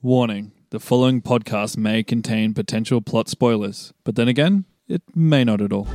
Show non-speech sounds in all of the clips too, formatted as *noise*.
Warning the following podcast may contain potential plot spoilers, but then again, it may not at all.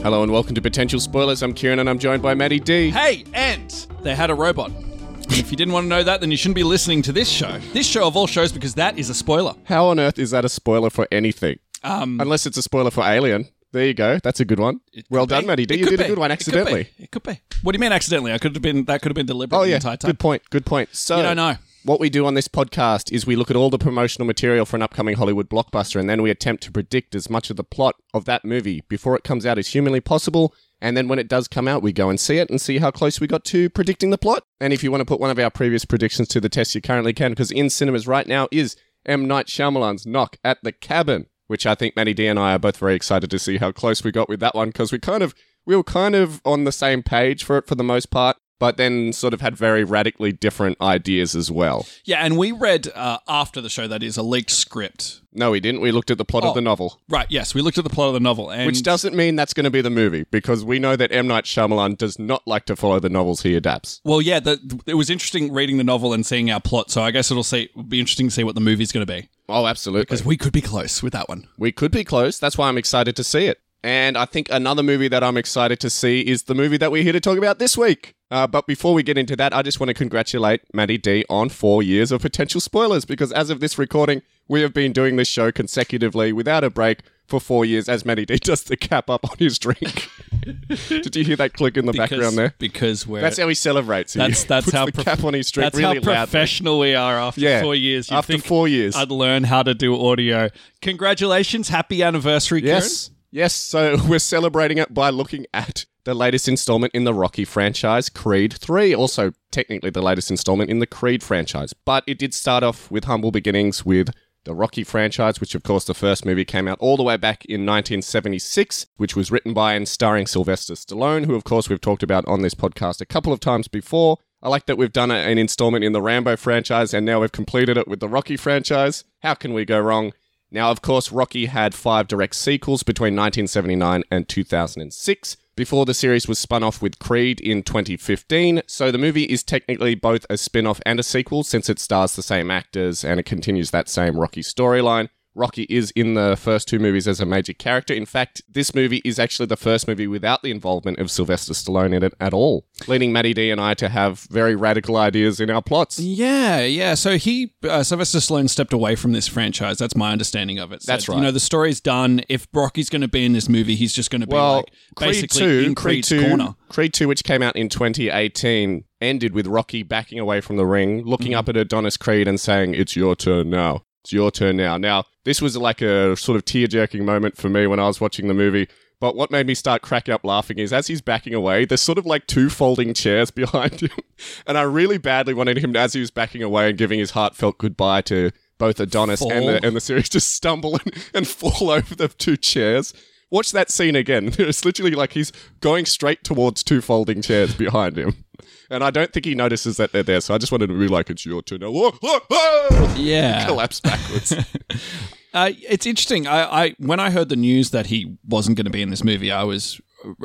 Hello and welcome to Potential Spoilers. I'm Kieran and I'm joined by Maddie D. Hey, and they had a robot. And if you didn't want to know that, then you shouldn't be listening to this show. This show of all shows, because that is a spoiler. How on earth is that a spoiler for anything? Um, Unless it's a spoiler for Alien. There you go. That's a good one. it Well done, be. Maddie D. It You did a good one It could be. accidentally. It could be. What do you mean accidentally? I could have been. That could have been deliberate Oh the yeah, entire time. good point. Good point. So You don't know. What we do on this podcast is we look at all the promotional material for an upcoming Hollywood blockbuster, and then we attempt to predict as much of the plot of that movie before it comes out as humanly possible. And then when it does come out, we go and see it and see how close we got to predicting the plot. And if you want to put one of our previous predictions to the test, you currently can, because in cinemas right now is M. Night Shyamalan's Knock at the Cabin, which I think Maddie D and I are both very excited to see how close we got with that one, because we kind of we were kind of on the same page for it for the most part, but then sort of had very radically different ideas as well. Yeah, and we read uh, after the show that is a leaked script. No, we didn't. We looked at the plot Oh. of the novel, Right. Yes, we looked at the plot of the novel, and which doesn't mean that's going to be the movie, because we know that M. Night Shyamalan does not like to follow the novels he adapts. Well, yeah, the, it was interesting reading the novel and seeing our plot. So I guess it'll see it'll be interesting to see what the movie's going to be Oh, absolutely. because we could be close with that one. We could be close. That's why I'm excited to see it. And I think another movie that I'm excited to see is the movie that we're here to talk about this week. Uh, but before we get into that, I just want to congratulate Maddie D on four years of potential spoilers because as of this recording, we have been doing this show consecutively without a break for four years as Maddie D *laughs* does the cap up on his drink. *laughs* Did you hear that click in the Because, background there? because we're That's how he celebrates. He that's *laughs* that's how the prof- cap on his drink that's really how loudly. professional we are after Yeah, four years. You'd after four years. I'd learn how to do audio. Congratulations, happy anniversary, Kieran. Yes. Yes. So we're celebrating it by looking at the latest installment in the Rocky franchise, Creed 3. Also, technically, the latest installment in the Creed franchise. But it did start off with humble beginnings with the Rocky franchise, which, of course, the first movie came out all the way back in 1976, which was written by and starring Sylvester Stallone, who, of course, we've talked about on this podcast a couple of times before. I like that we've done an installment in the Rambo franchise and now we've completed it with the Rocky franchise. How can we go wrong? Now, of course, Rocky had five direct sequels between 1979 and 2006 before the series was spun off with Creed in 2015. So the movie is technically both a spin off and a sequel since it stars the same actors and it continues that same Rocky storyline. Rocky is in the first two movies as a major character. In fact, this movie is actually the first movie without the involvement of Sylvester Stallone in it at all, leading Maddie D and I to have very radical ideas in our plots. Yeah, yeah. So he, uh, Sylvester Stallone, stepped away from this franchise. That's my understanding of it. That's right. You know, the story's done. If Rocky's going to be in this movie, he's just going to be Well, like Creed 2, in Creed Creed's 2, corner. Creed 2, which came out in 2018, ended with Rocky backing away from the ring, looking Mm-hmm. up at Adonis Creed and saying, It's your turn now. It's your turn now. Now, this was like a sort of tear jerking moment for me when I was watching the movie. But what made me start cracking up laughing is as he's backing away, there's sort of like two folding chairs *laughs* behind him. And I really badly wanted him, as he was backing away and giving his heartfelt goodbye to both Adonis and the, and the series, *laughs* to stumble and, and fall *laughs* over the two chairs. Watch that scene again. It's literally like he's going straight towards two folding chairs behind him. And I don't think he notices that they're there, so I just wanted to be like, it's your turn now. Whoa, whoa, whoa! Yeah. *laughs* Collapse backwards. *laughs* Uh, it's interesting. I, I when I heard the news that he wasn't going to be in this movie, I was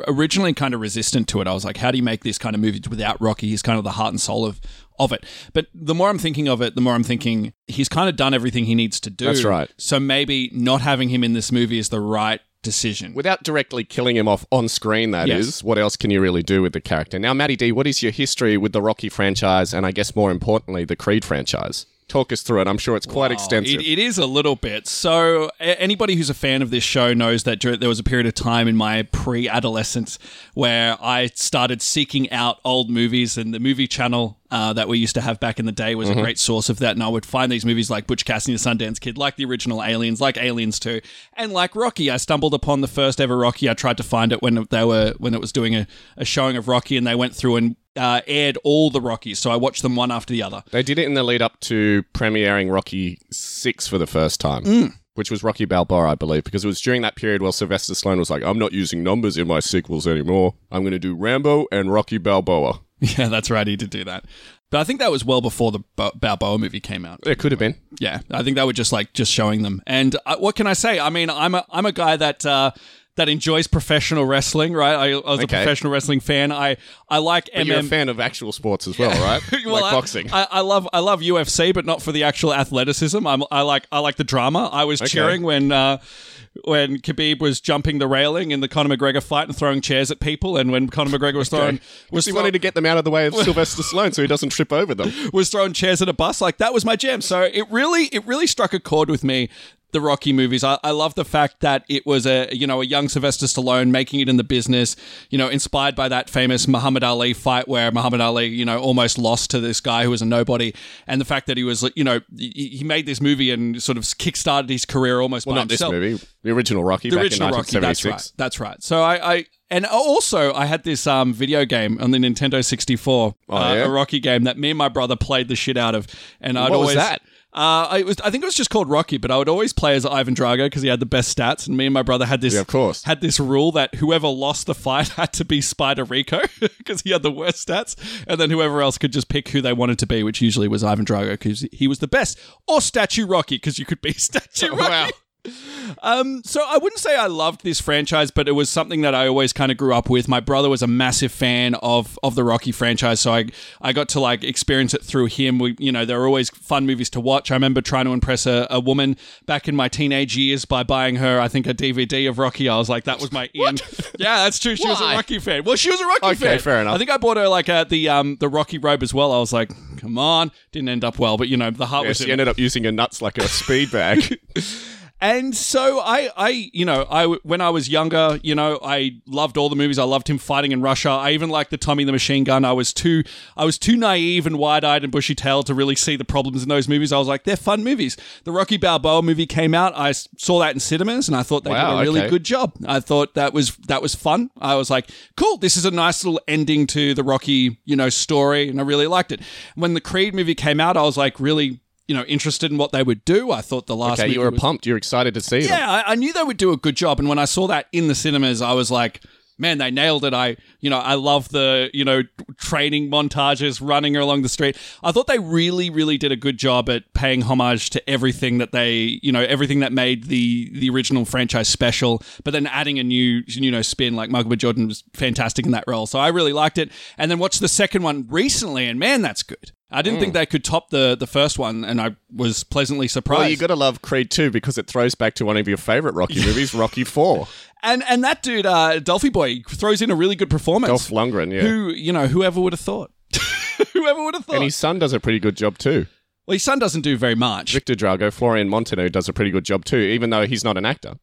originally kind of resistant to it. I was like, how do you make this kind of movie without Rocky? He's kind of the heart and soul of of it. But the more I'm thinking of it, the more I'm thinking he's kind of done everything he needs to do. That's right. So maybe not having him in this movie is the right decision. Without directly killing him off on screen, that is. Yes. what else can you really do with the character? Now, Matty D, what is your history with the Rocky franchise and I guess more importantly, the Creed franchise? Talk us through it. I'm sure it's quite Wow, extensive. It, it is a little bit. So, anybody who's a fan of this show knows that there was a period of time in my pre adolescence where I started seeking out old movies, and the movie channel uh, that we used to have back in the day was a great source of that. And I would find these movies like Butch Cassidy and the Sundance Kid, like the original Aliens, like Aliens 2, and like Rocky. I stumbled upon the first ever Rocky. I tried to find it when they were when it was doing a, a showing of Rocky, and they went through and uh, aired all the Rockies. So I watched them one after the other. They did it in the lead up to premiering Rocky 6 for the first time. Mm. Which was Rocky Balboa, I believe, because it was during that period where Sylvester Stallone was like, I'm not using numbers in my sequels anymore. I'm going to do Rambo and Rocky Balboa. *laughs* Yeah, that's right. He did do that. But I think that was well before the Ba- Balboa movie came out. It could have been. Yeah, I think they were just like just showing them. And uh, what can I say? I mean, I'm a I'm a guy that uh, that enjoys professional wrestling, right? I, I was a professional wrestling fan. I I like But you're a fan of actual sports as well, right? *laughs* Well, like I- boxing. I, I love I love UFC, but not for the actual athleticism. I'm, I like I like the drama. I was cheering when uh, when Khabib was jumping the railing in the Conor McGregor fight and throwing chairs at people, and when Conor McGregor was throwing was he throw- wanted to get them out of the way of Sylvester Stallone so he doesn't trip over them. *laughs* was throwing chairs at a bus. Like that was my jam. So it really, it really struck a chord with me. The Rocky movies. I, I love the fact that it was a you know a young Sylvester Stallone making it in the business. You know, inspired by that famous Muhammad Ali fight where Muhammad Ali you know almost lost to this guy who was a nobody, and the fact that he was you know he made this movie and sort of kickstarted his career almost Well, by not this himself movie, the original Rocky the back original in Rocky. That's right. That's right. So I, I and also I had this um, video game on the Nintendo 64, Oh, uh, yeah? a Rocky game that me and my brother played the shit out of, and I'd What was always. that? Uh, it was. I think it was just called Rocky, but I would always play as Ivan Drago because he had the best stats, and me and my brother had this. Yeah, of course. Had this rule that whoever lost the fight *laughs* had to be Spider Rico *laughs* because he had the worst stats, and then whoever else could just pick who they wanted to be, which usually was Ivan Drago because he was the best, or Statue Rocky because you could be *laughs* Statue Rocky. Wow. Um, so I wouldn't say I loved this franchise, but it was something that I always kind of grew up with. My brother was a massive fan of of the Rocky franchise, so I I got to like experience it through him. We, you know, there were always fun movies to watch. I remember trying to impress a, a woman back in my teenage years by buying her, I think, a DVD of Rocky. I was like, that was my *laughs* end. Yeah, that's true. She was a Rocky fan. Well, she was a Rocky Okay, fan. fair enough. I think I bought her like a, the um the Rocky robe as well. I was like, come on, didn't end up well, but you know, the heart Yeah, was she in ended up using her nuts like a speed bag. *laughs* And so I, I, you know, I when I was younger, you know, I loved all the movies. I loved him fighting in Russia. I even liked the Tommy the Machine Gun. I was too, I was too naive and wide-eyed and bushy-tailed to really see the problems in those movies. I was like, they're fun movies. The Rocky Balboa movie came out. I saw that in cinemas, and I thought they Wow, did a really okay. good job. I thought that was that was fun. I was like, cool. This is a nice little ending to the Rocky, you know, story, and I really liked it. When the Creed movie came out, I was like, really. You know, interested in what they would do. I thought the last okay, you were was- pumped. You're excited to see yeah, I, I knew they would do a good job, and when I saw that in the cinemas, I was like, "Man, they nailed it!" I, you know, I love the, you know, training montages, running along the street. I thought they really, really did a good job at paying homage to everything that they, you know, everything that made the the original franchise special, but then adding a new, you know, spin. Like Michael B. Jordan was fantastic in that role, so I really liked it. And then watched the second one recently, and man, that's good. I didn't think they could top the the first one, and I was pleasantly surprised. Well, you got to love Creed 2 because it throws back to one of your favorite Rocky movies, *laughs* Rocky 4. And and that dude, uh, Dolphy Boy, throws in a really good performance. Dolph Lundgren, yeah. Who you know, whoever would have thought? *laughs* whoever would have thought? and his son does a pretty good job too. well, his son doesn't do very much. Victor Drago, Florian Munteanu does a pretty good job too, even though he's not an actor.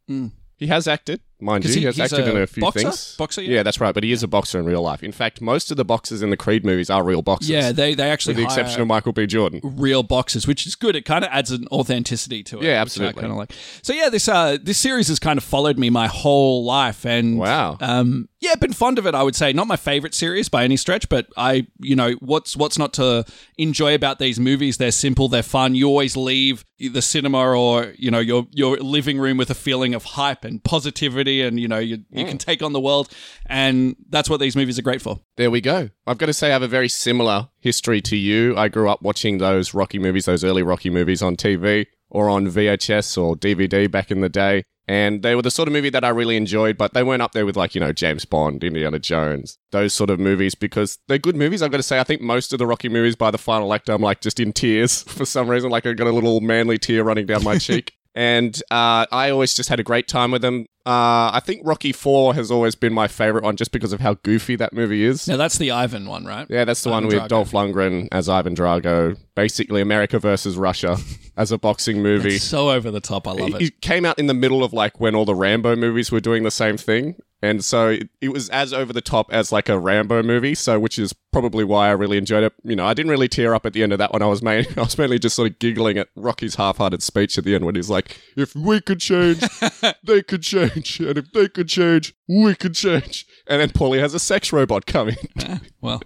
He has acted, mind you. He, he- acted a in a few boxer? things. Boxer, yeah. yeah, that's right. But he is a boxer in real life. In fact, most of the boxers in the Creed movies are real boxers. Yeah, they they actually with the exception of Michael B. Jordan. real boxes, which is good. It kind of adds an authenticity to it. Yeah, absolutely. kinda like. So yeah, this uh this series has kind of followed me my whole life, and Wow. um yeah, been fond of it. I would say not my favorite series by any stretch, but I you know what's what's not to enjoy about these movies? They're simple, they're fun. You always leave the cinema or you know your your living room with a feeling of hype and positivity, and you know you you can take on the world, and that's what these movies are great for. There we go. I've got to say, I have a very similar history to you. I grew up watching those Rocky movies, those early Rocky movies on TV or on VHS or DVD back in the day. And they were the sort of movie that I really enjoyed, but they weren't up there with like, you know, James Bond, Indiana Jones, those sort of movies because they're good movies. I've got to say, I think most of the Rocky movies by the final act, I'm like just in tears *laughs* for some reason. Like I got a little manly tear running down my *laughs* cheek. And uh, I always just had a great time with them. Uh, I think Rocky 4 has always been my favorite one just because of how goofy that movie is. Now that's the Ivan one, right? Yeah, that's the one with Drago. Dolph Lundgren as Ivan Drago. Basically, America versus Russia *laughs* as a boxing movie. So over the top, I love it. It came out in the middle of like when all the Rambo movies were doing the same thing. And so it, it was as over the top as like a Rambo movie, so which is probably why I really enjoyed it. You know, I didn't really tear up at the end of that one. I was mainly, *laughs* I was mainly just sort of giggling at Rocky's half-hearted speech at the end when he's like, "If we could change, *laughs* they could change, and if they could change, we could change." And then Paulie has a sex robot coming. Well,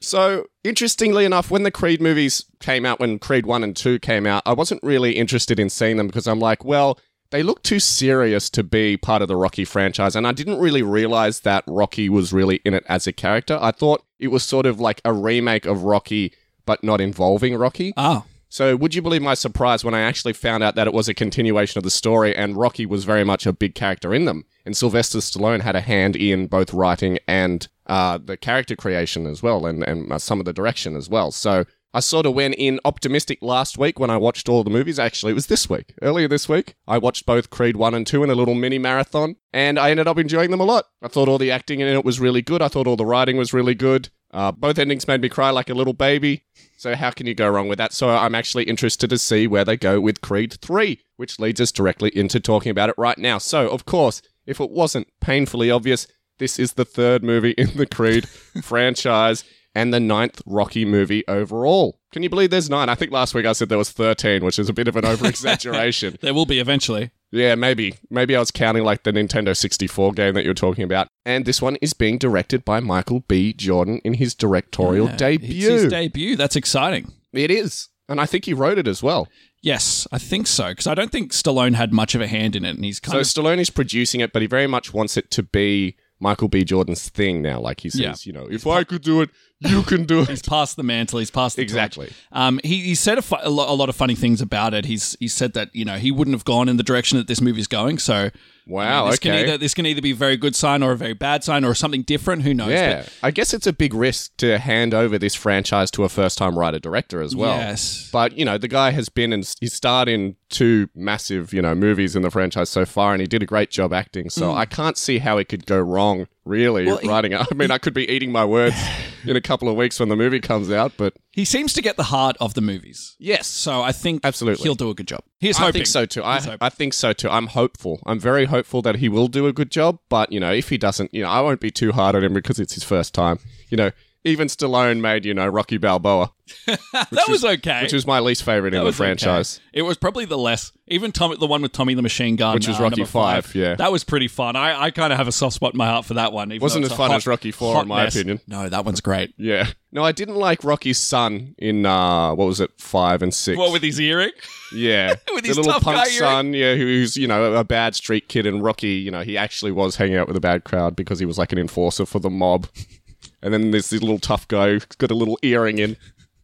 So, interestingly enough, when the Creed movies came out, when Creed 1 and 2 came out, I wasn't really interested in seeing them because I'm like, well, they look too serious to be part of the Rocky franchise. And I didn't really realize that Rocky was really in it as a character. I thought it was sort of like a remake of Rocky, but not involving Rocky. oh, So, would you believe my surprise when I actually found out that it was a continuation of the story and Rocky was very much a big character in them? And Sylvester Stallone had a hand in both writing and uh, the character creation as well, and, and uh, some of the direction as well. So, I sort of went in optimistic last week when I watched all the movies. Actually, it was this week. Earlier this week, I watched both Creed 1 and 2 in a little mini marathon, and I ended up enjoying them a lot. I thought all the acting in it was really good. I thought all the writing was really good. Uh, both endings made me cry like a little baby. So, how can you go wrong with that? So, I'm actually interested to see where they go with Creed 3, which leads us directly into talking about it right now. So, of course, if it wasn't painfully obvious, this is the third movie in the Creed *laughs* franchise and the ninth Rocky movie overall. Can you believe there's nine? I think last week I said there was 13, which is a bit of an over exaggeration. *laughs* There will be eventually. yeah, maybe. Maybe I was counting like the Nintendo 64 game that you were talking about. And this one is being directed by Michael B. Jordan in his directorial Yeah, debut. It's his debut. That's exciting. it is. And I think he wrote it as well. Yes, I think so. Because I don't think Stallone had much of a hand in it, and he's kind So of Stallone is producing it, but he very much wants it to be Michael B. Jordan's thing now. Like he says, Yeah. you know, if I could do it, you can do it. he's passed the mantle. He's passed the. Exactly. Um, he, he said a, fu- a, lo- a lot of funny things about it. He's he said that you know he wouldn't have gone in the direction that this movie's going. So Wow. this can okay. either this can either be a very good sign or a very bad sign or something different. Who knows? Yeah, I guess it's a big risk to hand over this franchise to a first-time writer director as well. yes. But you know, the guy has been and He starred in two massive, you know, movies in the franchise so far, and he did a great job acting. So hmm. I can't see how it could go wrong. Really. Well, writing it. I mean, I could be eating my words *laughs* in a couple of weeks when the movie comes out, but He seems to get the heart of the movies. yes, So I think Absolutely. he'll do a good job. He's I hoping. think so too. I. I think so too. I'm hopeful. I'm very hopeful that he will do a good job. But you know, if he doesn't, you know, I won't be too hard on him because it's his first time. You know, even Stallone made you know Rocky Balboa, *laughs* that was okay. which was my least favorite in the was okay. franchise. It was probably the less, even Tommy, the one with Tommy the Machine Gun, Which was uh, Rocky number five, yeah. that was pretty fun. I, I kind of have a soft spot in my heart for that one. Wasn't as fun hot- as Rocky Four, in my mess. opinion. No, that one's great. Yeah. No, I didn't like Rocky's son in uh what was it, five and six. What with his earring? yeah, *laughs* with the his little tough punk son, yeah, who's you know a bad street kid, and Rocky, you know, he actually was hanging out with a bad crowd because he was like an enforcer for the mob. *laughs* And then there's this little tough guy who's got a little earring in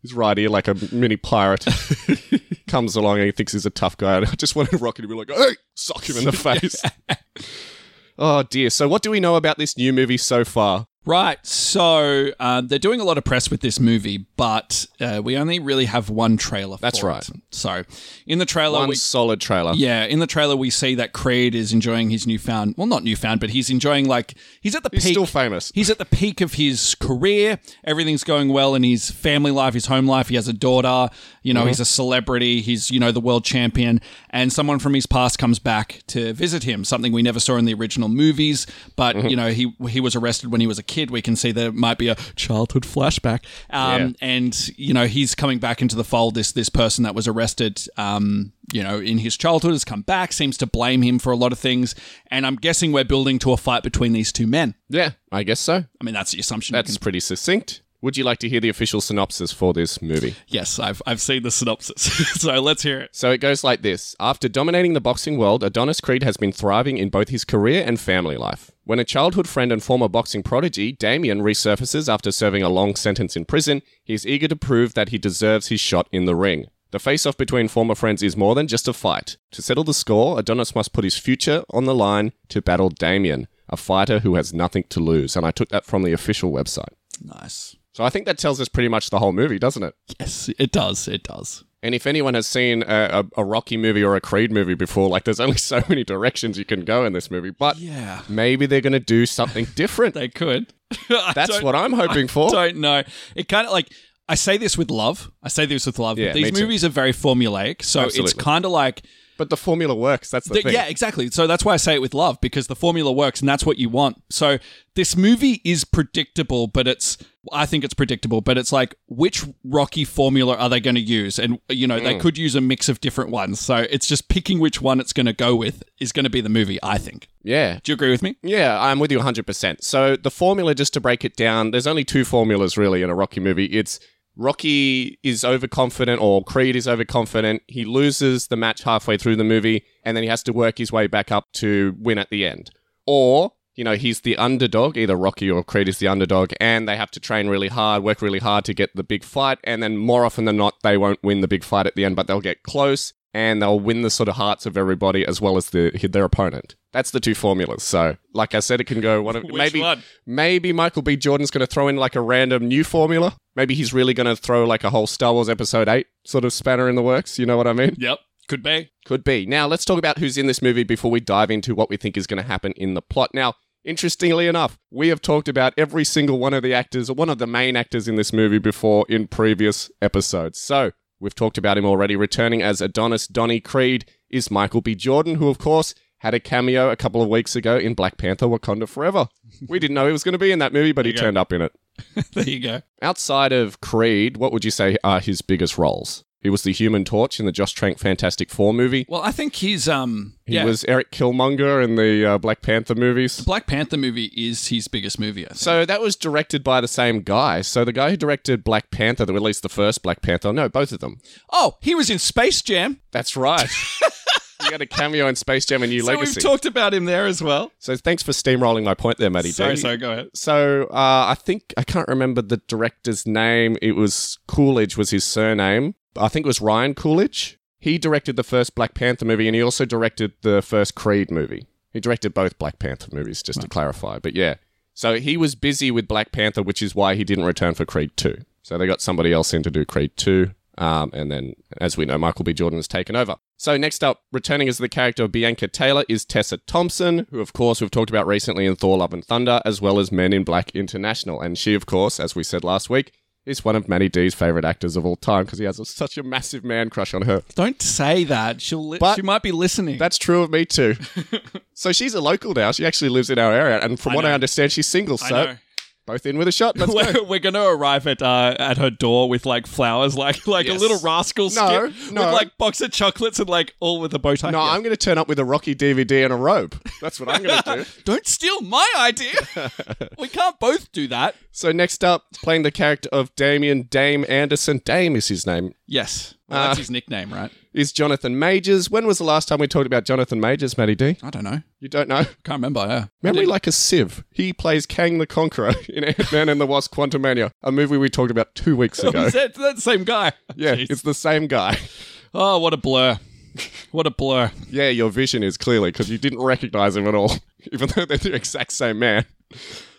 his right ear, like a mini pirate. *laughs* Comes along and he thinks he's a tough guy. And I just wanted Rocky to be like, "Hey!" sock him in the *laughs* face. oh dear. So, what do we know about this new movie so far? Right. So um, they're doing a lot of press with this movie, but uh, we only really have one trailer. That's for right. it. So in the trailer, One we, solid trailer. yeah, in the trailer we see that Creed is enjoying his newfound, well, not newfound, but he's enjoying like he's at the He's peak. still famous. He's at the peak of his career. Everything's going well in his family life, his home life. He has a daughter. You know, he's a celebrity. He's, you know, the world champion. And someone from his past comes back to visit him, something we never saw in the original movies. But, you know, he he was arrested when he was a kid. We can see there might be a childhood flashback. Um, Yeah. And, you know, he's coming back into the fold. This, this person that was arrested, um, you know, in his childhood has come back, seems to blame him for a lot of things. And I'm guessing we're building to a fight between these two men. Yeah, I guess so. I mean, that's the assumption. That's pretty succinct. Would you like to hear the official synopsis for this movie? Yes, I've I've seen the synopsis, *laughs* so let's hear it. So it goes like this After dominating the boxing world, Adonis Creed has been thriving in both his career and family life. When a childhood friend and former boxing prodigy, Damien, resurfaces after serving a long sentence in prison, he is eager to prove that he deserves his shot in the ring. The face off between former friends is more than just a fight. To settle the score, Adonis must put his future on the line to battle Damien, a fighter who has nothing to lose. And I took that from the official website. Nice. So I think that tells us pretty much the whole movie, doesn't it? Yes, it does. It does. And if anyone has seen a, a, a Rocky movie or a Creed movie before, like there's only *laughs* so many directions you can go in this movie. But Yeah, maybe they're going to do something *laughs* different. they could. *laughs* That's what I'm hoping for. Don't know. It kind of like I say this with love. I say this with love. Yeah, these me too. movies are very formulaic, so it's kind of like But the formula works. That's the The- thing. yeah, exactly. So that's why I say it with love because the formula works and that's what you want. So this movie is predictable, but it's I think it's predictable, but it's like which Rocky formula are they going to use? And you know, Mm. they could use a mix of different ones. So it's just picking which one it's going to go with is going to be the movie, I think. Yeah. Do you agree with me? Yeah, I'm with you 100%. So the formula, just to break it down, there's only two formulas really in a Rocky movie. It's Rocky is overconfident or Creed is overconfident. He loses the match halfway through the movie and then he has to work his way back up to win at the end. Or you know, he's the underdog, either Rocky or Creed is the underdog, and they have to train really hard, work really hard to get the big fight, and then more often than not, they won't win the big fight at the end, but they'll get close and they'll win the sort of hearts of everybody as well as the their opponent. That's the two formulas. So, like I said, it can go *laughs* one of maybe one? maybe Michael B. Jordan's going to throw in like a random new formula. Maybe he's really going to throw like a whole Star Wars Episode Eight sort of spanner in the works. You know what I mean? Yep. Could be. Could be. Now, let's talk about who's in this movie before we dive into what we think is going to happen in the plot. Now, interestingly enough, we have talked about every single one of the actors, or one of the main actors in this movie before in previous episodes. So, we've talked about him already. Returning as Adonis Donnie Creed is Michael B. Jordan, who, of course, had a cameo a couple of weeks ago in Black Panther Wakanda Forever. *laughs* we didn't know he was going to be in that movie, but he go. turned up in it. *laughs* there you go. Outside of Creed, what would you say are his biggest roles? He was the Human Torch in the Josh Trank Fantastic Four movie. Well, I think he's um He yeah. was Eric Killmonger in the uh, Black Panther movies. The Black Panther movie is his biggest movie. So that was directed by the same guy. So the guy who directed Black Panther, or at least the first Black Panther, no, both of them. oh, he was in Space Jam. That's right. *laughs* he had a cameo in Space Jam: A New So Legacy. we've talked about him there as well. so thanks for steamrolling my point there, Matty. Sorry, D. sorry, go ahead. So uh, I think I can't remember the director's name. It was Coolidge was his surname. I think it was Ryan Coolidge. He directed the first Black Panther movie, and he also directed the first Creed movie. He directed both Black Panther movies, just to clarify. But yeah, so he was busy with Black Panther, which is why he didn't return for Creed Two. So they got somebody else in to do Creed Two. Um, and then, as we know, Michael B. Jordan has taken over. So next up, returning as the character of Bianca Taylor is Tessa Thompson, who of course we've talked about recently in Thor: Love and Thunder, as well as Men in Black International. And she, of course, as we said last week, is one of Manny D's favorite actors of all time because he has a, such a massive man crush on her. Don't say that. She'll li- But- she might be listening. That's true of me too. *laughs* so she's a local now. She actually lives in our area, and from I what I understand, she's single. I So know. Both in with a shot. *laughs* Let's. We're, we're going to arrive at uh, at her door with like flowers, *laughs* like like Yes. a little rascal No, skip no. with like box of chocolates and like all with a bow tie. No, Yeah. I'm going to turn up with a Rocky DVD and a robe. That's what I'm going to do. *laughs* Don't steal my idea. we can't both do that. So next up, playing the character of Damien Dame Anderson. Dame is his name. Yes, well, Uh, that's his nickname, right? *laughs* Is Jonathan Majors. When was the last time we talked about Jonathan Majors, Matty D? I don't know. You don't know? *laughs* Can't remember. Yeah. Memory like a sieve. He plays Kang the Conqueror *laughs* in Ant-Man and the Wasp Quantumania, a movie we talked about two weeks ago. Is that, that the same guy? yeah, Jeez. it's the same guy. Oh, what a blur. What a blur. Yeah, your vision is clearly because you didn't recognize him at all, even though they're the exact same man.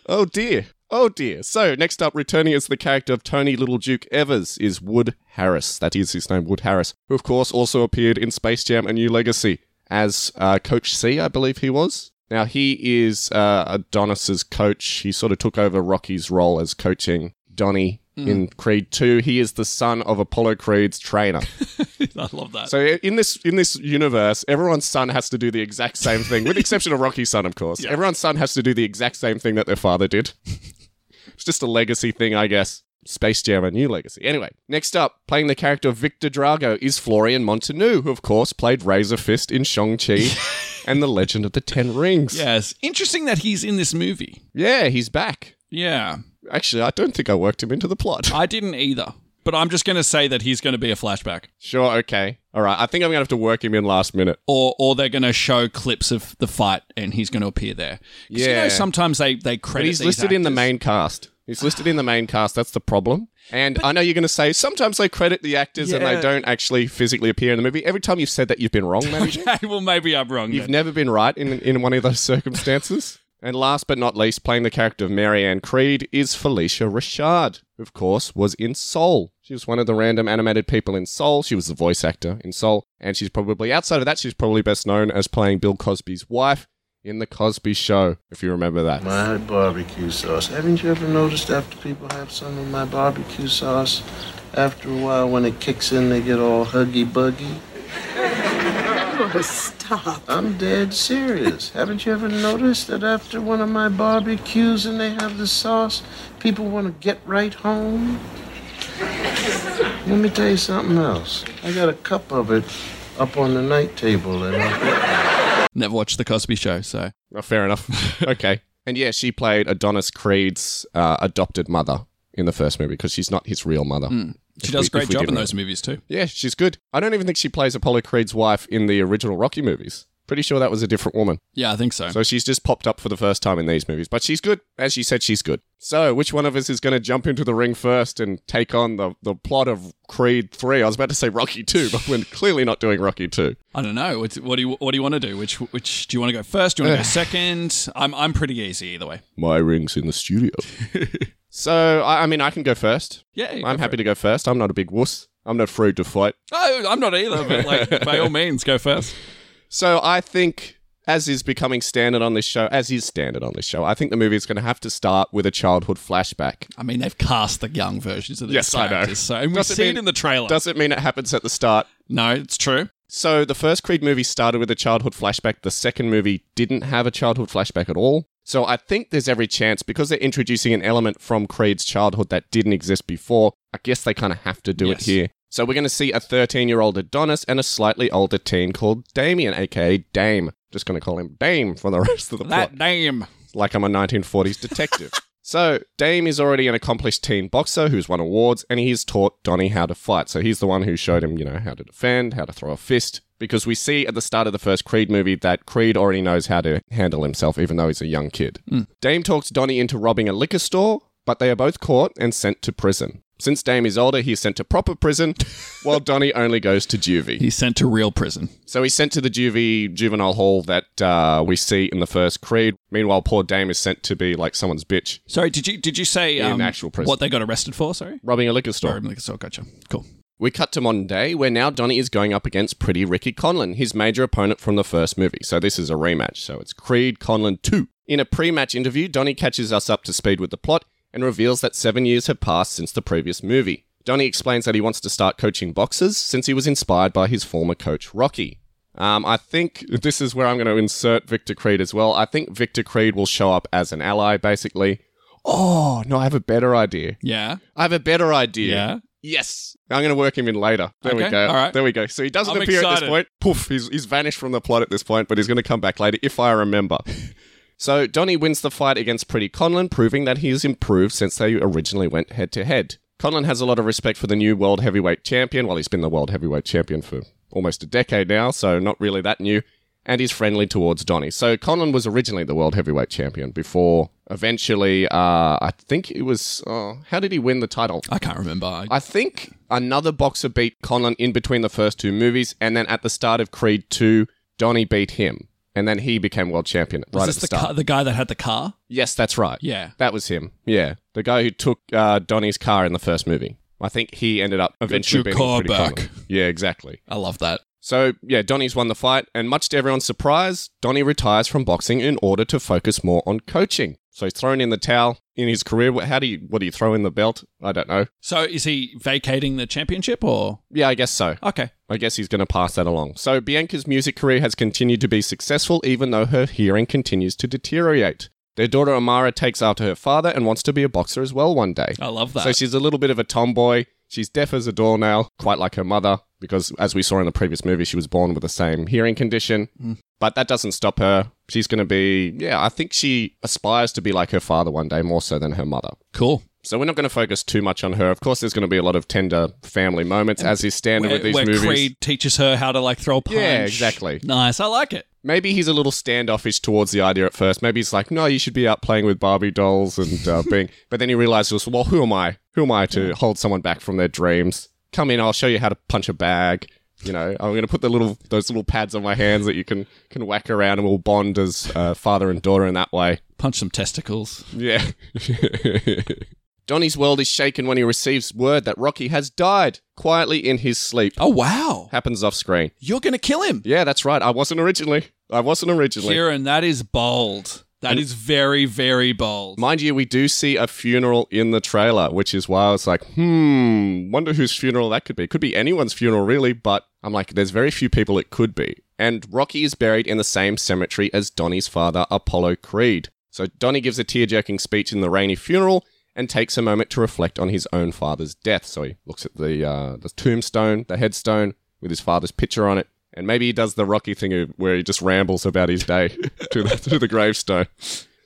Oh dear. Oh dear. So, next up, returning as the character of Tony Little Duke Evers is Wood Harris. That is his name, Wood Harris, who, of course, also appeared in Space Jam A New Legacy as uh, Coach C, I believe he was. Now, he is uh, Adonis's coach. He sort of took over Rocky's role as coaching Donnie Hmm. in Creed 2. He is the son of Apollo Creed's trainer. *laughs* I love that. So in this in this universe, everyone's son has to do the exact same thing, with the exception of Rocky's son, of course. Everyone's son has to do the exact same thing that their father did. *laughs* it's just a legacy thing, I guess. Space Jam, a new legacy. Anyway, next up, playing the character of Victor Drago is Florian Munteanu, who of course played Razor Fist in Shang-Chi *laughs* and The Legend of the Ten Rings. yes. Interesting that he's in this movie. Yeah, he's back. Yeah. Actually, I don't think I worked him into the plot. I didn't either. But I'm just going to say that he's going to be a flashback. Sure, okay. All right, I think I'm going to have to work him in last minute. Or, or they're going to show clips of the fight and he's going to appear there. 'Cause, You know, Yeah. sometimes they, they credit But he's these listed in the actors. main cast. He's listed in the main cast. That's the problem. And I know you're going to say sometimes they credit the actors and Yeah. they don't actually physically appear in the movie. Every time you've said that, you've been wrong, *laughs* Matty. Okay, well, maybe I'm wrong. You've then. never been right in, in one of those *laughs* circumstances. And last but not least, playing the character of Marianne Creed is Phylicia Rashad, who, of course, was in Soul. She was one of the random animated people in Soul. She was the voice actor in Soul. And she's probably, outside of that, she's probably best known as playing Bill Cosby's wife in The Cosby Show, if you remember that. My barbecue sauce. Haven't you ever noticed after people have some of my barbecue sauce, after a while when it kicks in, they get all huggy buggy? Oh, stop. I'm dead serious. *laughs* Haven't you ever noticed that after one of my barbecues and they have the sauce, people want to get right home? Let me tell you something else. I got a cup of it up on the night table and I Never watched The Cosby Show, so. Oh, fair enough. *laughs* okay. And yeah, she played Adonis Creed's uh, adopted mother in the first movie because she's not his real mother. Hmm. She does we- a great job in know. those movies, too. Yeah, she's good. I don't even think she plays Apollo Creed's wife in the original Rocky movies. Pretty sure that was a different woman. Yeah, I think so. So she's just popped up for the first time in these movies. But she's good. As you said, she's good. So which one of us is going to jump into the ring first and take on the, the plot of Creed 3? I was about to say Rocky 2, but we're clearly not doing Rocky 2. I don't know. What, what do you What do you want to do? Which Which do you want to go first? Do you want to go *sighs* second? I'm I'm pretty easy either way. My ring's in the studio. *laughs* so, I, I mean, I can go first. Yeah, go I'm for happy it. to go first. I'm not a big wuss. I'm not afraid to fight. Oh, I'm not either. But like, *laughs* by all means, go first. So I think, as is becoming standard on this show, as is standard on this show, I think the movie is going to have to start with a childhood flashback. I mean, they've cast the young versions of these Yes, I know. characters, so and we Doesn't see mean- it in the trailer. Doesn't mean it happens at the start. no, it's true. So the first Creed movie started with a childhood flashback. The second movie didn't have a childhood flashback at all. So I think there's every chance because they're introducing an element from Creed's childhood that didn't exist before. I guess they kind of have to do Yes. it here. So we're going to see a 13-year-old Adonis and a slightly older teen called Damien, aka Dame. Just going to call him Dame for the *laughs* rest of the plot That name. like I'm a 1940s detective. So, Dame is already an accomplished teen boxer who's won awards, and he's taught Donnie how to fight. So, he's the one who showed him, you know, how to defend, how to throw a fist. Because we see at the start of the first Creed movie that Creed already knows how to handle himself, even though he's a young kid. Hmm. Dame talks Donnie into robbing a liquor store, but they are both caught and sent to prison. Since Dame is older, he's sent to proper prison, *laughs* while Donnie only goes to juvie. He's sent to real prison. So he's sent to the juvie juvenile hall that uh, we see in the first Creed. Meanwhile, poor Dame is sent to be like someone's bitch, Sorry, did you did you say In um, actual prison. what they got arrested for? Sorry. robbing a liquor store. Sorry, like, so gotcha. Cool. We cut to modern day, where now Donnie is going up against Pretty Ricky Conlon, his major opponent from the first movie. So this is a rematch. So it's Creed Conlon 2. In a pre-match interview, Donnie catches us up to speed with the plot and reveals that seven years have passed since the previous movie. Donnie explains that he wants to start coaching boxers since he was inspired by his former coach, Rocky. Um, I think *laughs* this is where I'm going to insert Victor Creed as well. I think Victor Creed will show up as an ally, basically. Oh, no, I have a better idea. Yeah. I have a better idea. Yeah. Yes. I'm going to work him in later. There we go. all right. There we go. So he doesn't I'm appear at this point. Poof, he's, he's vanished from the plot at this point, but he's going to come back later if I remember. *laughs* so Donnie wins the fight against Pretty Conlon, proving that he has improved since they originally went head to head. Conlon has a lot of respect for the new world heavyweight champion. Well, he's been the world heavyweight champion for almost a decade now, so not really that new. And he's friendly towards Donnie. So Conlon was originally the world heavyweight champion before eventually, uh, I think it was, oh, how did he win the title? I can't remember. I- I think another boxer beat Conlon in between the first two movies, and then at the start of Creed 2, Donnie beat him. And then he became world champion was right this at the the start. car, the guy that had the car? yes, that's right. Yeah. That was him. Yeah. The guy who took uh, Donnie's car in the first movie. I think he ended up eventually your beating car Pretty back. Conlon. Yeah, exactly. I love that. So, yeah, Donnie's won the fight, and much to everyone's surprise, Donnie retires from boxing in order to focus more on coaching. So he's thrown in the towel in his career. How do you, what do you throw in the belt? I don't know. So is he vacating the championship or? Yeah, I guess so. Okay. I guess he's going to pass that along. So Bianca's music career has continued to be successful even though her hearing continues to deteriorate. Their daughter Amara takes after her father and wants to be a boxer as well one day. I love that. So she's a little bit of a tomboy. She's deaf as a doornail, quite like her mother, because as we saw in the previous movie, she was born with the same hearing condition. Mm. But that doesn't stop her. She's going to be, yeah, I think she aspires to be like her father one day more so than her mother. cool. So we're not going to focus too much on her. Of course, there's going to be a lot of tender family moments, as is standard Where, with these where movies. Creed teaches her how to like throw a punch. Yeah, exactly. Nice. I like it. Maybe he's a little standoffish towards the idea at first. Maybe he's like, no, you should be out playing with Barbie dolls and uh, *laughs* being. But then he realizes, well, who am I? Who am I to hold someone back from their dreams? Come in, I'll show you how to punch a bag. You know, I'm going to put the little those little pads on my hands that you can can whack around, and we'll bond as uh, father and daughter in that way. Punch some testicles. Yeah. *laughs* Donnie's world is shaken when he receives word that Rocky has died quietly in his sleep. Oh wow. Happens off screen. You're gonna kill him. Yeah, that's right. I wasn't originally. I wasn't originally. Kieran, that is bold. That is very, very bold. Mind you, we do see a funeral in the trailer, which is why I was like, hmm, wonder whose funeral that could be. It Could be anyone's funeral, really, but I'm like, there's very few people it could be. And Rocky is buried in the same cemetery as Donnie's father, Apollo Creed. So Donnie gives a tear jerking speech in the rainy funeral and takes a moment to reflect on his own father's death. So he looks at the, uh, the tombstone, the headstone, with his father's picture on it. And maybe he does the Rocky thing where he just rambles about his day *laughs* to, the, to the gravestone.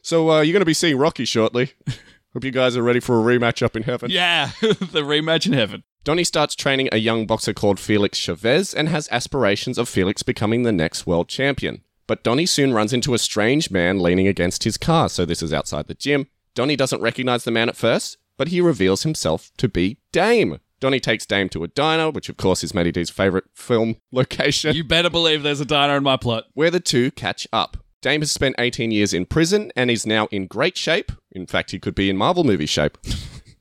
So uh, you're going to be seeing Rocky shortly. *laughs* Hope you guys are ready for a rematch up in heaven. Yeah, *laughs* the rematch in heaven. Donnie starts training a young boxer called Felix Chavez and has aspirations of Felix becoming the next world champion. But Donnie soon runs into a strange man leaning against his car, so this is outside the gym. Donnie doesn't recognize the man at first, but he reveals himself to be Dame. Donnie takes Dame to a diner, which of course is Matty D's favorite film *laughs* location, You better believe there's a diner in my plot. where the two catch up. Dame has spent 18 years in prison and is now in great shape. In fact, he could be in Marvel movie shape. *laughs*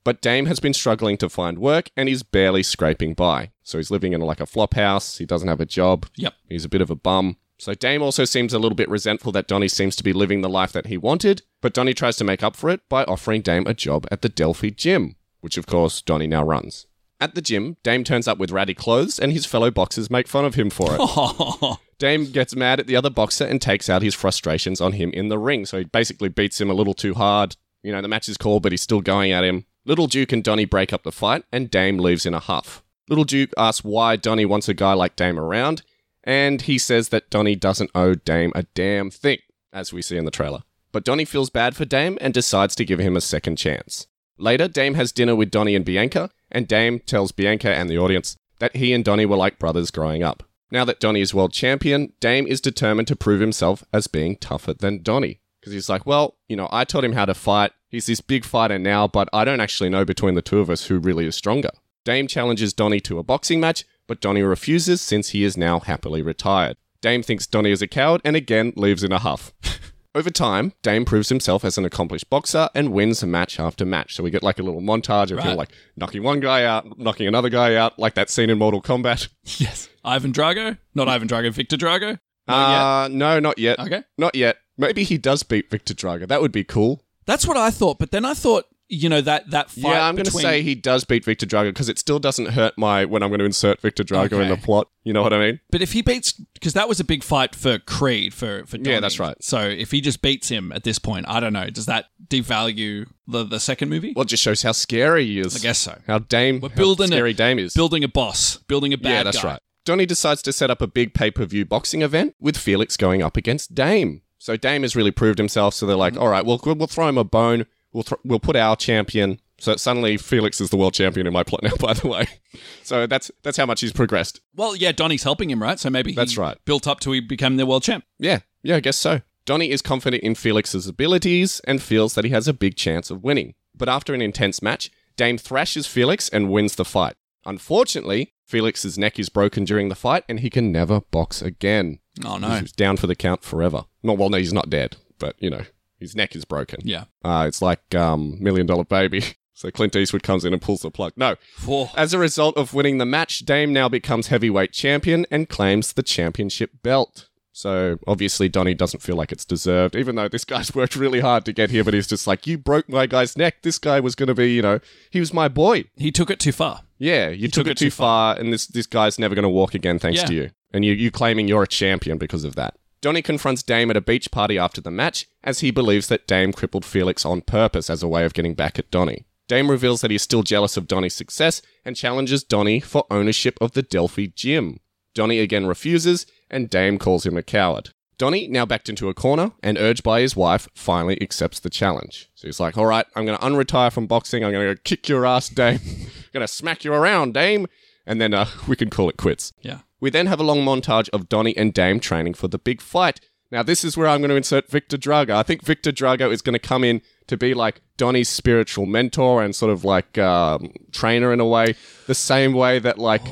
But Dame has been struggling to find work and is barely scraping by. So he's living in like a flop house. He doesn't have a job. Yep. He's a bit of a bum. So Dame also seems a little bit resentful that Donnie seems to be living the life that he wanted, but Donnie tries to make up for it by offering Dame a job at the Delphi gym, which of course Donnie now runs. At the gym, Dame turns up with ratty clothes and his fellow boxers make fun of him for it. *laughs* Dame gets mad at the other boxer and takes out his frustrations on him in the ring. So he basically beats him a little too hard. You know, the match is called, but he's still going at him. Little Duke and Donnie break up the fight, and Dame leaves in a huff. Little Duke asks why Donnie wants a guy like Dame around, and he says that Donnie doesn't owe Dame a damn thing, as we see in the trailer. But Donnie feels bad for Dame and decides to give him a second chance. Later, Dame has dinner with Donnie and Bianca, and Dame tells Bianca and the audience that he and Donnie were like brothers growing up. Now that Donnie is world champion, Dame is determined to prove himself as being tougher than Donnie. Because he's like, well, you know, I taught him how to fight. He's this big fighter now, but I don't actually know between the two of us who really is stronger. Dame challenges Donnie to a boxing match, but Donnie refuses since he is now happily retired. Dame thinks Donnie is a coward and again leaves in a huff. *laughs* Over time, Dame proves himself as an accomplished boxer and wins match after match. So we get like a little montage of him like knocking one guy out, knocking another guy out, like that scene in Mortal Kombat. *laughs* yes. Ivan Drago? Not Ivan Drago, Victor Drago? Uh, no, not yet. Okay. Not yet. Maybe he does beat Victor Drago. That would be cool. That's what I thought, but then I thought, you know, that that fight yeah, I'm going to between- say he does beat Victor Drago because it still doesn't hurt my when I'm going to insert Victor Drago in the plot. You know what I mean? But if he beats, because that was a big fight for Creed for for Donnie. Yeah, that's right. So if he just beats him at this point, I don't know. Does that devalue the the second movie? Well, it just shows how scary he is. I guess so. How Dame, We're how building scary a, Dame is. building a boss, building a bad yeah, that's guy. right. Donnie decides to set up a big pay per view boxing event with Felix going up against Dame. So Dame has really proved himself. So they're like, Mm-hmm. all right, we'll we'll throw him a bone. We'll th- we'll put our champion. So suddenly Felix is the world champion in my plot now. *laughs* By the way, so that's that's how much he's progressed. Well, yeah, Donnie's helping him, right? So maybe he That's right. built up till he became the world champ. Yeah, yeah, I guess so. Donnie is confident in Felix's abilities and feels that he has a big chance of winning. But after an intense match, Dame thrashes Felix and wins the fight. Unfortunately, Felix's neck is broken during the fight and he can never box again. Oh no. He's down for the count forever. No, well, no, he's not dead, but you know, his neck is broken. Yeah. Uh, it's like um, Million Dollar Baby. *laughs* So Clint Eastwood comes in and pulls the plug. No. As a result of winning the match, Dame now becomes heavyweight champion and claims the championship belt. So obviously Donnie doesn't feel like it's deserved, even though this guy's *laughs* worked really hard to get here, but he's just like, you broke my guy's neck. This guy was going to be, you know, he was my boy. He took it too far. Yeah, you took, it, too far, and this this guy's never going to walk again thanks Yeah. to you. And you you claiming you're a champion because of that. Donnie confronts Dame at a beach party after the match, as he believes that Dame crippled Felix on purpose as a way of getting back at Donnie. Dame reveals that he's still jealous of Donnie's success and challenges Donnie for ownership of the Delphi gym. Donnie again refuses, and Dame calls him a coward. Donnie, now backed into a corner and urged by his wife, finally accepts the challenge. So he's like, All right, I'm going to unretire from boxing. I'm going to go kick your ass, Dame. I'm going to smack you around, Dame. And then uh, *laughs* we can call it quits. Yeah. We then have a long montage of Donnie and Dame training for the big fight. Now, this is where I'm going to insert Victor Drago. I think Victor Drago is going to come in to be like Donnie's spiritual mentor and sort of like um, trainer in a way, the same way that like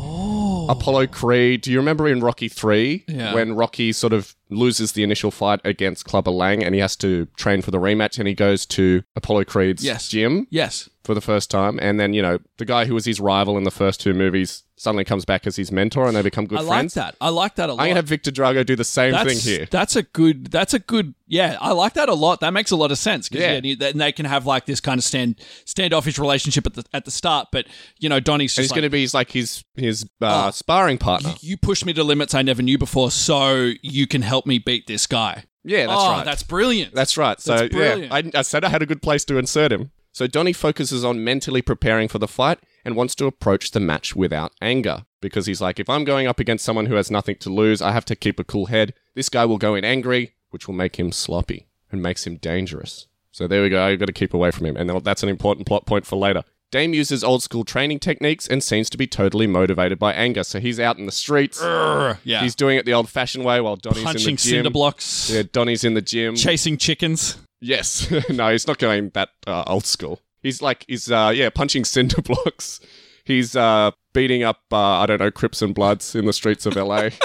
Apollo Creed. Do you remember in Rocky 3 Yeah. when Rocky sort of loses the initial fight against Clubber Lang and he has to train for the rematch and he goes to Apollo Creed's Yes. gym? Yes. for the first time, and then you know the guy who was his rival in the first two movies suddenly comes back as his mentor, and they become good friends. I like that. I like that a lot. I'm gonna have Victor Drago do the same that's, thing here. That's a good. That's a good. Yeah, I like that a lot. That makes a lot of sense. Yeah. yeah, you- and they can have like this kind of stand standoffish relationship at the at the start, but you know, Donnie's just he's going to be his, like his his uh, Oh. sparring partner. you, you push me to limits I never knew before, so you can help me beat this guy. Yeah, that's oh, right. That's brilliant. That's right. So That's yeah. I, I said I had a good place to insert him. So Donnie focuses on mentally preparing for the fight and wants to approach the match without anger because he's like, if I'm going up against someone who has nothing to lose, I have to keep a cool head. This guy will go in angry, which will make him sloppy and makes him dangerous. So there we go. I've got to keep away from him, and that's an important plot point for later. Dame uses old school training techniques and seems to be totally motivated by anger. So he's out in the streets. Urgh, yeah. He's doing it the old fashioned way while Donnie's in the punching gym. cinder blocks, Yeah, Donnie's in the gym. chasing chickens. Yes. *laughs* no, he's not going that uh, old school. He's like, he's, uh, yeah, punching cinder *laughs* blocks. He's uh, beating up, uh, I don't know, Crips and Bloods in the streets of LA. *laughs*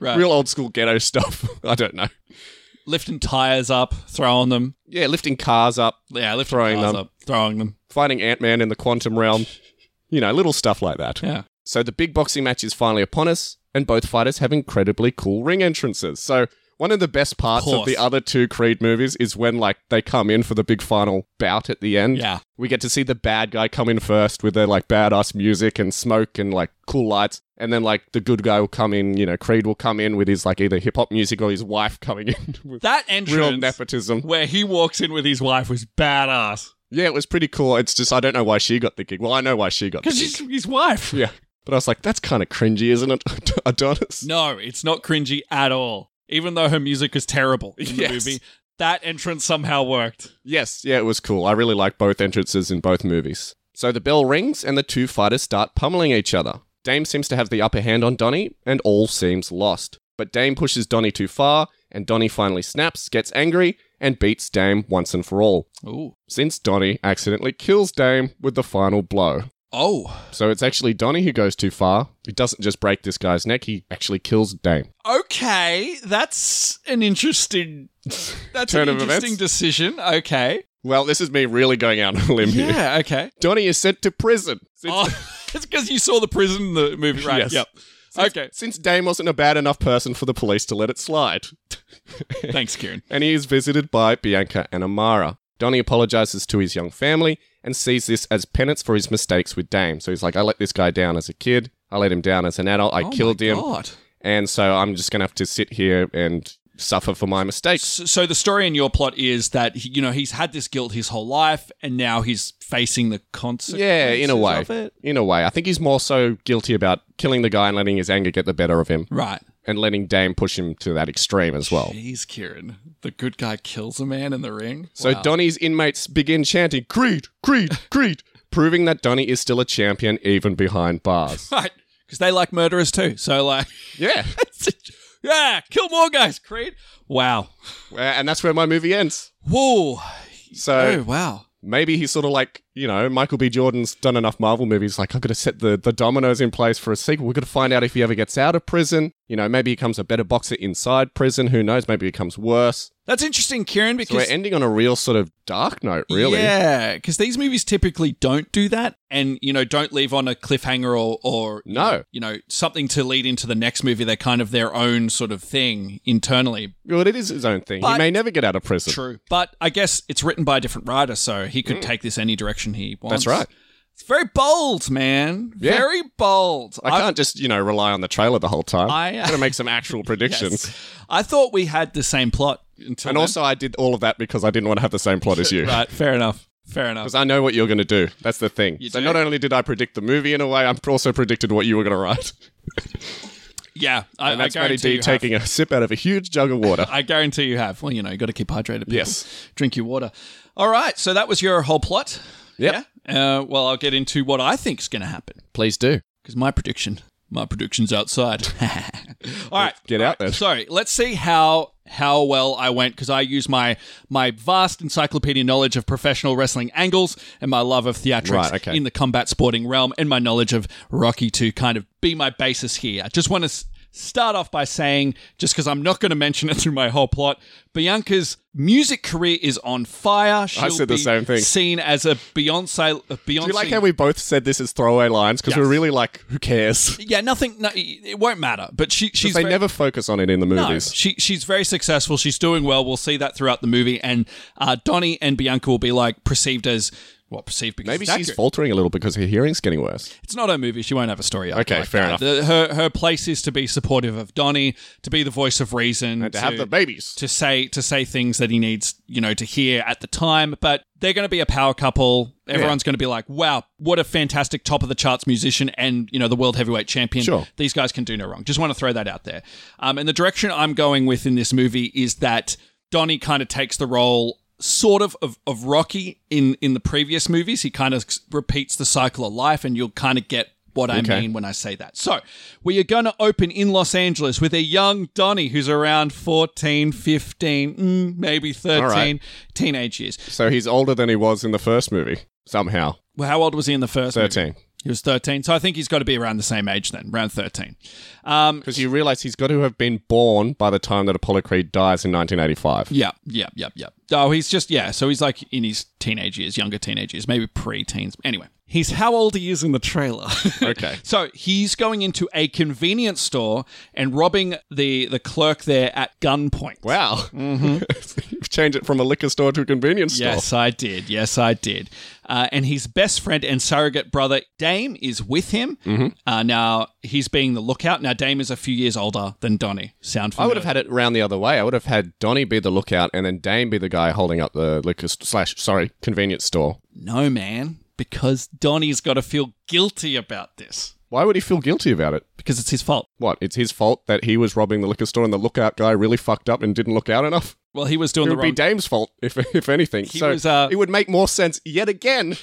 Right. Real old school ghetto stuff. *laughs* I don't know. Lifting tires up, throwing them. Yeah, lifting cars up, Yeah, lifting Throwing cars them. up, throwing them. fighting Ant Man in the quantum realm. You know, little stuff like that. Yeah. So the big boxing match is finally upon us, and both fighters have incredibly cool ring entrances. So one of the best parts of, Course. the other two Creed movies is when like they come in for the big final bout at the end. Yeah. We get to see the bad guy come in first with their like badass music and smoke and like cool lights. And then like the good guy will come in, you know, Creed will come in with his like either hip hop music or his wife coming in *laughs* with That real entrance nepotism. where he walks in with his wife was badass. Yeah, it was pretty cool. It's just I don't know why she got the gig. Well, I know why she got the Because she's his wife. Yeah. But I was like, that's kind of cringy, isn't it, *laughs* Adonis? No, it's not cringy at all. Even though her music is terrible in the Yes. movie, that entrance somehow worked. Yes, yeah, it was cool. I really like both entrances in both movies. So the bell rings and the two fighters start pummeling each other. Dame seems to have the upper hand on Donnie, and all seems lost. But Dame pushes Donnie too far, and Donnie finally snaps, gets angry, and beats Dame once and for all. Ooh. Since Donnie accidentally kills Dame with the final blow. Oh. So it's actually Donnie who goes too far. He doesn't just break this guy's neck, he actually kills Dame. Okay, that's an interesting. That's Turn an of interesting events. decision. Okay. Well, this is me really going out on a limb here. Yeah. Okay. Donnie is sent to prison. Since Oh, *laughs* it's because you saw the prison in the movie, right? Yes. Yep. Since, Okay. Since Dame wasn't a bad enough person for the police to let it slide. Thanks, Kieran. *laughs* And he is visited by Bianca and Amara. Donnie apologizes to his young family and sees this as penance for his mistakes with Dame. So he's like, I let this guy down as a kid. I let him down as an adult. I Oh killed him. God. And so I'm just going to have to sit here and suffer for my mistakes. So, the story in your plot is that he- you know he's had this guilt his whole life, and now he's facing the consequences. Yeah, in a way. In a way. I think he's more so guilty about killing the guy and letting his anger get the better of him Right. And letting Dame push him to that extreme as well. Jeez, Kieran, the good guy kills a man in the ring. So Wow. Donnie's inmates begin chanting, Creed, Creed, Creed, *laughs* proving that Donnie is still a champion even behind bars. *laughs* right, because they like murderers too. So like, yeah. *laughs* yeah, kill more guys, Creed. Wow. Uh, and that's where my movie ends. Whoa. So oh wow. maybe he's sort of like, you know, Michael B. Jordan's done enough Marvel movies. Like, I've got to set the, the dominoes in place for a sequel. We've got to find out if he ever gets out of prison. You know, maybe he becomes a better boxer inside prison. Who knows? Maybe he becomes worse. That's interesting, Kieran, So because we're ending on a real sort of dark note, really. Yeah, because these movies typically don't do that, and you know, don't leave on a cliffhanger or or you No. know, you know, something to lead into the next movie. They're kind of their own sort of thing internally. Well, it is his own thing. he may never get out of prison. True, but I guess it's written by a different writer, so he could hmm. take this any direction he wants. That's right. It's very bold, man. Yeah. Very bold. I can't just, you know, rely on the trailer the whole time. I, I, uh, got to make some actual *laughs* predictions. Yes. I thought we had the same plot until And then. also, I did all of that because I didn't want to have the same plot as you. *laughs* right. Fair enough. Fair enough. Because I know what you're going to do. That's the thing. You so do? not only did I predict the movie in a way, I also predicted what you were going to write. *laughs* Yeah, I, And I that's Matty guarantee D you have. taking a sip out of a huge jug of water. I guarantee you have. Well, you know, you got to keep hydrated. people. Yes. Drink your water. All right. So that was your whole plot. Yep. Yeah. Uh, well, I'll get into what I think is going to happen Please do. because my prediction, my prediction's outside. *laughs* All right. Get out there. So let's see how how well I went because I use my my vast encyclopedia knowledge of professional wrestling angles and my love of theatrics Right, okay. in the combat sporting realm and my knowledge of Rocky to kind of be my basis here. I just want to start off by saying, just because I'm not going to mention it through my whole plot, Bianca's music career is on fire. She'll said the same thing. Seen as a Beyonce, a Beyonce. Do you like how we both said this as throwaway lines? Because Yes. we're really like, who cares? yeah, nothing. No, it won't matter. But she, she's they very- never focus on it in the No, movies. she she's very successful. She's doing well. We'll see that throughout the movie. And uh, Donnie and Bianca will be like perceived as well perceived because Maybe it's she's accurate. faltering a little because her hearing's getting worse. It's not her movie. She won't have a story. arc Okay, like fair that. enough. The- her her place is to be supportive of Donnie, to be the voice of reason, And to have the babies. to say to say things that he needs, you know, to hear at the time. But they're going to be a power couple. Everyone's going to be like, "Wow, what a fantastic top of the charts musician and you know the world heavyweight champion." Sure. These guys can do no wrong. Just want to throw that out there. Um, and the direction I'm going with in this movie is that Donnie kind of takes the role sort of, of of Rocky in in the previous movies. He kind of repeats the cycle of life, and you'll kind of get what I Okay. mean when I say that. So, we are going to open in Los Angeles with a young Donnie who's around 14, 15, mm, maybe 13, right. teenage years. So he's older than he was in the first movie, somehow. Well, how old was he in the first movie? 13. He was 13. So I think he's got to be around the same age then, around 13. Um, Because you realize he's got to have been born by the time that Apollo Creed dies in 1985. yeah, yeah, yeah, yeah. Oh, he's just, yeah. So he's like in his teenage years, younger teenage years, maybe pre teens. Anyway, he's how old he is in the trailer. *laughs* Okay. so he's going into a convenience store and robbing the, the clerk there at gunpoint. Wow. *laughs* You've changed it from a liquor store to a convenience store. Yes, I did. Yes, I did. Uh, and his best friend and surrogate brother, Dame, is with him. Mm-hmm. Uh, now, he's being the lookout. Now, Dame is a few years older than Donnie. Sound familiar? I would have had it round the other way. I would have had Donnie be the lookout and then Dame be the guy holding up the liquor slash sorry convenience store. No, man, because Donnie's got to feel guilty about this Why would he feel guilty about it? because it's his fault. What? It's his fault that he was robbing the liquor store and the lookout guy really fucked up and didn't look out enough. Well, he was doing It the would be. Dame's fault if *laughs* if anything. He so was, uh, it would make more sense yet again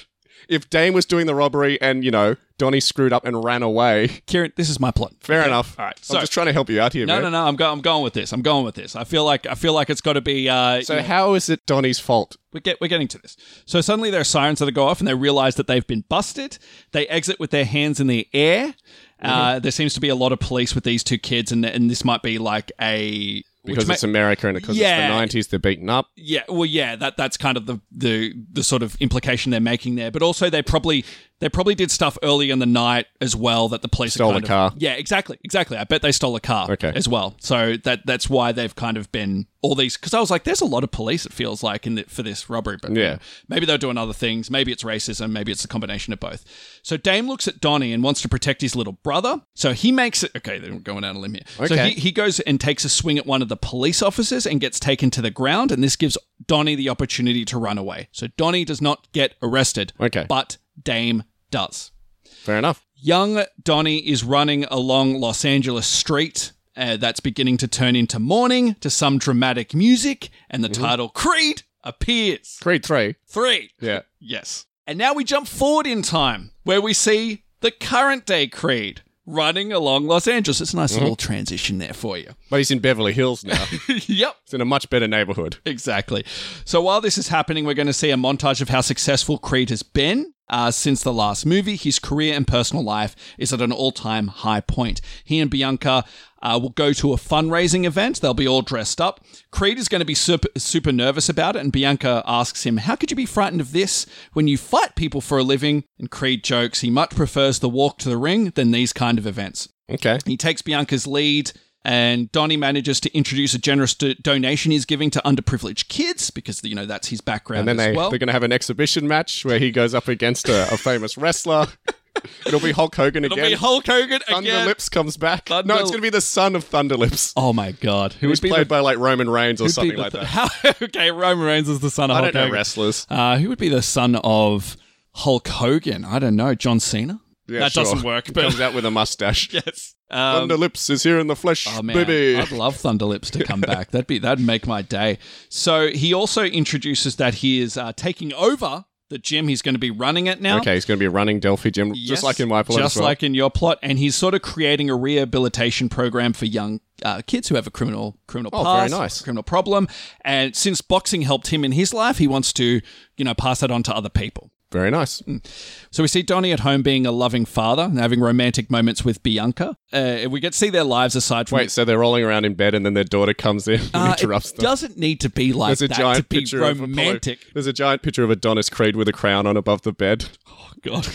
if Dame was doing the robbery and you know Donnie screwed up and ran away. Kieran, this is my plot. Fair Okay? enough. All right. So, I'm just trying to help you out here, no, man. no, no. I'm going. I'm going with this. I'm going with this. I feel like I feel like it's got to be. Uh, So how is it Donnie's fault? we get we're getting to this. So suddenly there are sirens that go off, and they realize that they've been busted. They exit with their hands in the air. Uh, Mm-hmm. there seems to be a lot of police with these two kids, and and this might be like a Because ma- it's America and because Yeah. it's the 90s, they're beaten up. yeah, well, yeah, that that's kind of the, the the sort of implication they're making there. But also, they probably they probably did stuff early in the night as well that the police Stole a of- car. yeah, exactly, exactly. I bet they stole a car Okay. as well. So that that's why they've kind of been all these. Because I was like, there's a lot of police. It feels like in the, for this robbery, but Yeah. maybe they're doing other things. Maybe it's racism. Maybe it's a combination of both. So Dame looks at Donnie and wants to protect his little brother. So he makes it. Okay, they're going out on a limb here. So Okay. he, he goes and takes a swing at one of the police officers and gets taken to the ground. And this gives Donnie the opportunity to run away. So Donnie does not get arrested. Okay. But Dame does. Fair enough. Young Donnie is running along Los Angeles Street. Uh, that's beginning to turn into morning to some dramatic music, and the title Creed appears. Creed 3. Three. Yeah. Yes. And now we jump forward in time where we see the current day Creed running along Los Angeles. It's a nice little transition there for you. But he's in Beverly Hills now. *laughs* yep. It's in a much better neighborhood. Exactly. So while this is happening, we're going to see a montage of how successful Creed has been. Uh, since the last movie, his career and personal life is at an all time high point. He and Bianca uh, will go to a fundraising event. They'll be all dressed up. Creed is going to be super, super nervous about it, and Bianca asks him, How could you be frightened of this when you fight people for a living? And Creed jokes he much prefers the walk to the ring than these kind of events. Okay. He takes Bianca's lead, and Donnie manages to introduce a generous do- donation he's giving to underprivileged kids because you know that's his background And then as they, well. they're going to have an exhibition match where he goes up against a, a famous wrestler. *laughs* It'll be Hulk Hogan It'll again. be Hulk Hogan Thunder again. Lips comes back. Thunder- No, it's going to be the son of Thunder Lips. Oh my god, who Who's would be played the, by like Roman Reigns or who'd be something the- like that. How, *laughs* okay, Roman Reigns is the son of I Hulk don't know Hogan. wrestlers. Uh, who would be the son of Hulk Hogan? I don't know. John Cena. Yeah, that sure. doesn't work. But comes out with a mustache. *laughs* yes. Um, Thunder Lips is here in the flesh, Oh man, baby. I'd love Thunder Lips to come back. That'd be that'd make my day. So he also introduces that he is uh, taking over the gym. He's going to be running it now. Okay, he's going to be running Delphi Gym, Yes, just like in my plot. just well. like in your plot, and he's sort of creating a rehabilitation program for young uh, kids who have a criminal criminal Oh, very past, nice. criminal problem. And since boxing helped him in his life, he wants to you know pass that on to other people. Very nice. So we see Donnie at home being a loving father and having romantic moments with Bianca. Uh, we get to see their lives aside from Wait, so they're rolling around in bed and then their daughter comes in and Uh, interrupts it them. doesn't need to be like There's a that to giant be picture of Apollo- romantic. There's a giant picture of Adonis Creed with a crown on above the bed. God.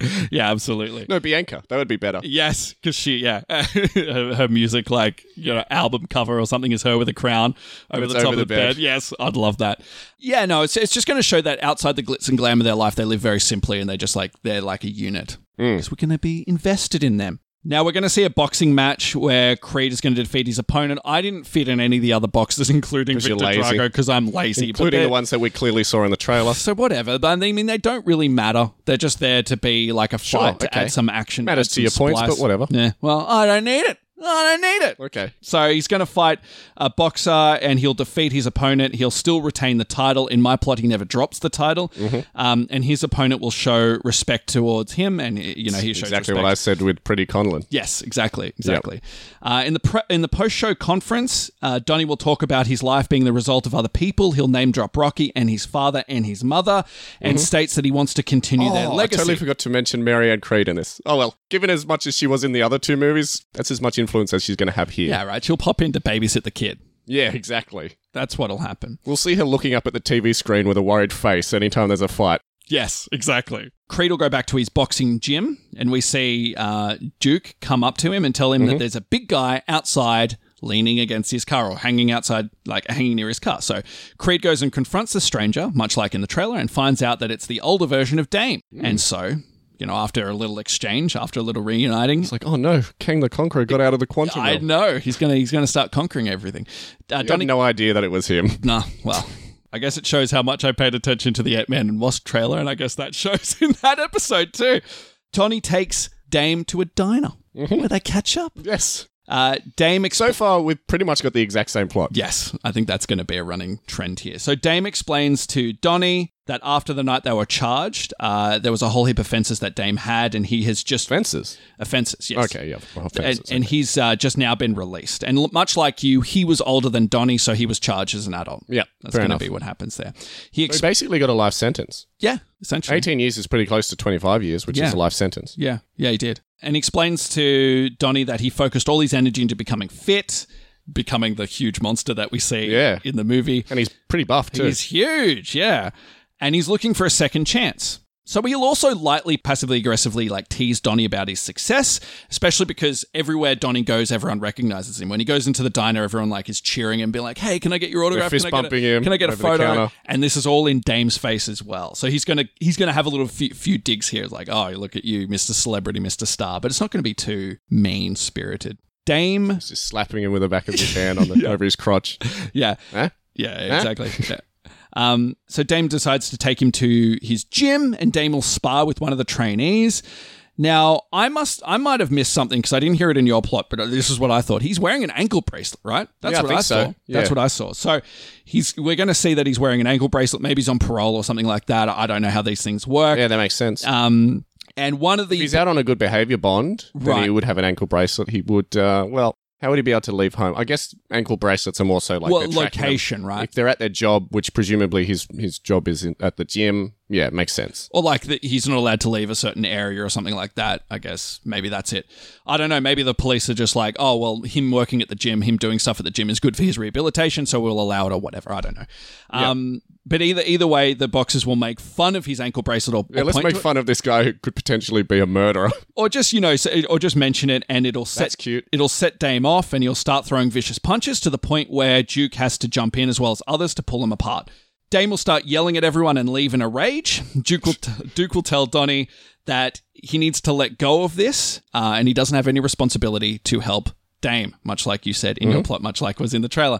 *laughs* yeah, absolutely. No, Bianca. That would be better. Yes, because she, yeah, her, *laughs* her music, like, you know, album cover or something is her with a crown over the top over of the bed. bed. Yes, I'd love that. Yeah, no, it's, it's just going to show that outside the glitz and glam of their life, they live very simply and they just like, they're like a unit. Mm. Because we're going to be invested in them. Now we're going to see a boxing match where Creed is going to defeat his opponent. I didn't fit in any of the other boxes, *laughs* including Viktor. Drago, because I'm lazy. Including the ones that we clearly saw in the trailer. So whatever. But I mean, they don't really matter. They're just there to be like a fight Sure, to okay. add some action. Matters add to your points, but whatever. Yeah. Well, I don't need it. I don't need it. Okay. So he's going to fight a boxer and he'll defeat his opponent. He'll still retain the title. In my plot, he never drops the title. Mm-hmm. Um, and his opponent will show respect towards him and, you know, he shows Exactly respect. what I said with Pretty Conlan. Yes, exactly, exactly. Uh, in the pre- in the post show conference, uh, Donnie will talk about his life being the result of other people. He'll name drop Rocky and his father and his mother, and states that he wants to continue their Oh, I legacy. totally forgot to mention Mary Anne Creed in this. Oh well, given as much as she was in the other two movies, that's as much influence as she's going to have here. yeah, right. She'll pop in to babysit the kid. Yeah, exactly. That's what'll happen. We'll see her looking up at the TV screen with a worried face anytime there's a fight. Yes, exactly. Creed will go back to his boxing gym, and we see uh, Duke come up to him and tell him that there's a big guy outside leaning against his car or hanging outside, like hanging near his car. So Creed goes and confronts the stranger, much like in the trailer, and finds out that it's the older version of Dame. And so, you know, after a little exchange, after a little reuniting, It's like, oh no, Kang the Conqueror got out of the quantum I realm. know he's gonna he's gonna start conquering everything. Uh, I had Donnie, no idea that it was him. *laughs* Nah, well, I guess it shows how much I paid attention to the Ant Man and Wasp trailer, and I guess that shows *laughs* in that episode too. Tony takes Dame to a diner where they catch up. Yes. Uh, Dame exp- So far, we've pretty much got the exact same plot. Yes, I think that's going to be a running trend here. So Dame explains to Donnie that after the night they were charged, uh, there was a whole heap of fences that Dame had, and he has just Fences. offenses. Yes. Okay, yeah. well, and, fences, and he's uh, just now been released. And l- much like you, he was older than Donnie, so he was charged as an adult. Yeah, That's going to be what happens there. He He basically got a life sentence. yeah, essentially. 18 years is pretty close to 25 years, which Yeah. is a life sentence. Yeah, yeah, he did. And he explains to Donnie that he focused all his energy into becoming fit, becoming the huge monster that we see Yeah. in the movie. And he's pretty buff too. He's huge, yeah. And he's looking for a second chance. So he'll also lightly, passively aggressively like tease Donnie about his success, especially because everywhere Donnie goes, everyone recognizes him. When he goes into the diner, everyone like is cheering and being like, "Hey, can I get your autograph? fist can I get a- bumping him Can I get a photo?" And this is all in Dame's face as well. So he's gonna he's gonna have a little few, few digs here, like, "Oh, look at you, Mister Celebrity, Mister Star," but it's not going to be too mean spirited. Dame, just slapping him with the back of his *laughs* hand on the, over his crotch. yeah, Huh? Yeah, exactly. Yeah. Um, so Dame decides to take him to his gym, and Dame will spar with one of the trainees. Now, I must, I might have missed something because I didn't hear it in your plot, but this is what I thought. He's wearing an ankle bracelet, right? That's Yeah, I what think I so. saw. That's what I saw. So he's, we're going to see that he's wearing an ankle bracelet. Maybe he's on parole or something like that. I don't know how these things work. Yeah, that makes sense. Um, and one of the if he's out on a good behavior bond, then Right. he would have an ankle bracelet. He would, uh, well, how would he be able to leave home? I guess ankle bracelets are more so like well, location, right? If they're at their job, which presumably his his job is in, at the gym, yeah, it makes sense. Or like that he's not allowed to leave a certain area or something like that. I guess maybe that's it. I don't know. Maybe the police are just like, oh well, him working at the gym, him doing stuff at the gym is good for his rehabilitation, so we'll allow it or whatever. I don't know. Um, but either either way, the boxers will make fun of his ankle bracelet or, Yeah, or let's make fun of this guy who could potentially be a murderer. *laughs* or just you know, or just mention it, and it'll set That's cute. It'll set Dame off, and he'll start throwing vicious punches to the point where Duke has to jump in as well as others to pull him apart. Dame will start yelling at everyone and leave in a rage. Duke will, t- Duke will tell Donnie that he needs to let go of this, uh, and he doesn't have any responsibility to help Dame, much like you said in Mm-hmm. your plot, much like was in the trailer.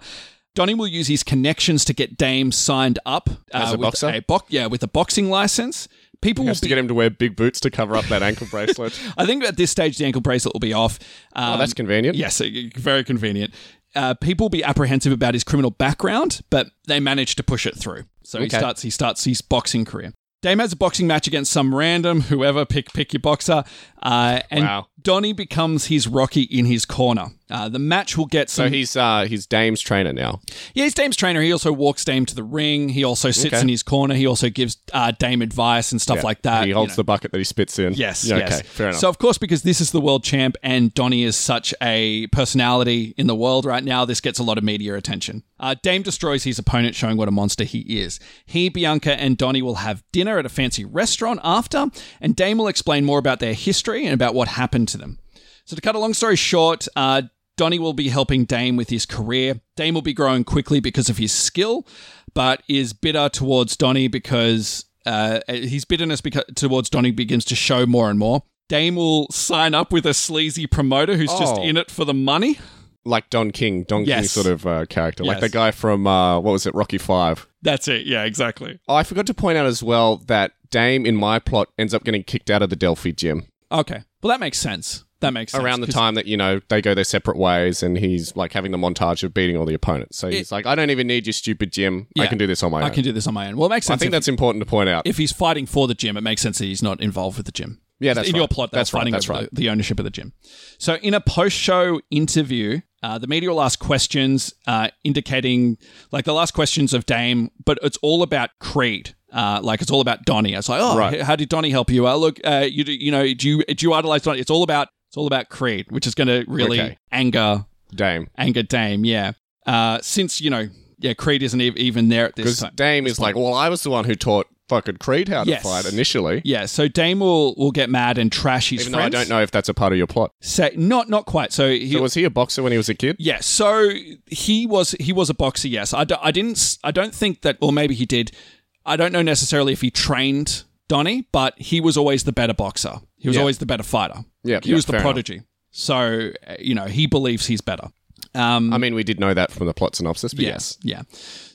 Donnie will use his connections to get Dame signed up uh, As a with boxer? a bo- yeah, with a boxing license. People He will has to get him to wear big boots to cover up that ankle *laughs* bracelet. I think at this stage the ankle bracelet will be off. Um, oh, that's convenient. Yes, uh, very convenient. Uh, people be apprehensive about his criminal background, but they manage to push it through. So he starts he starts his boxing career. Dame has a boxing match against some random whoever pick pick your boxer, uh, and Wow. Donnie becomes his Rocky in his corner. Uh, the match will get So he's uh he's Dame's trainer now. yeah, he's Dame's trainer. He also walks Dame to the ring. He also sits Okay. in his corner. He also gives uh, Dame advice and stuff Yeah. like that. He you holds know. the bucket that he spits in. Yes, Yeah, yes. Okay, fair enough. So of course, because this is the world champ and Donnie is such a personality in the world right now, this gets a lot of media attention. Uh, Dame destroys his opponent, showing what a monster he is. He, Bianca, and Donnie will have dinner at a fancy restaurant after, and Dame will explain more about their history and about what happened to them. So to cut a long story short, uh, Donnie will be helping Dame with his career. Dame will be growing quickly because of his skill, but is bitter towards Donnie because uh, his bitterness beca- towards Donnie begins to show more and more. Dame will sign up with a sleazy promoter who's just Oh. in it for the money. like Don King, Don King sort of uh, character, like the guy from uh, what was it, Rocky Five. That's it. Yeah, exactly. Oh, I forgot to point out as well that Dame in my plot ends up getting kicked out of the Delphi gym. Okay. Well, that makes sense that makes sense. around the time that you know they go their separate ways, and he's like having the montage of beating all the opponents. So he's like, I don't even need your stupid gym. I Yeah. can do this on my own. I own. can do this on my own. Well, it makes sense. I sense. think if, that's important to point out. if he's fighting for the gym, it makes sense that he's not involved with the gym. Yeah, that's in right. your plot. That's right, fighting that's over right. The, the ownership of the gym. So, in a post-show interview, uh, the media will ask questions uh, indicating, like the last questions of Dame, but it's all about Creed. Uh, like it's all about Donnie. It's like, oh, Right. h- how did Donnie help you? Uh, look, uh, you do- you know, do you do you idolize Donnie? It's all about it's all about Creed, which is going to really Okay. anger Dame. anger Dame. Yeah, uh, since you know, yeah, Creed isn't e- even there at this Because time. Dame is like, well, I was the one who taught fucking Creed how to Yes. fight initially. Yeah, so Dame will will get mad and trash his Even though. I don't know if that's a part of your plot. Say not not quite. So he So was he a boxer when he was a kid? yeah. So he was he was a boxer. Yes, I, do, I didn't I don't think that or maybe he did. I don't know necessarily if he trained Donnie, but he was always the better boxer. He was Yeah. always the better fighter. Yeah, he yeah, was the fair enough. prodigy. So uh, you know he believes he's better. Um, I mean, we did know that from the plot synopsis, but yes. Yeah.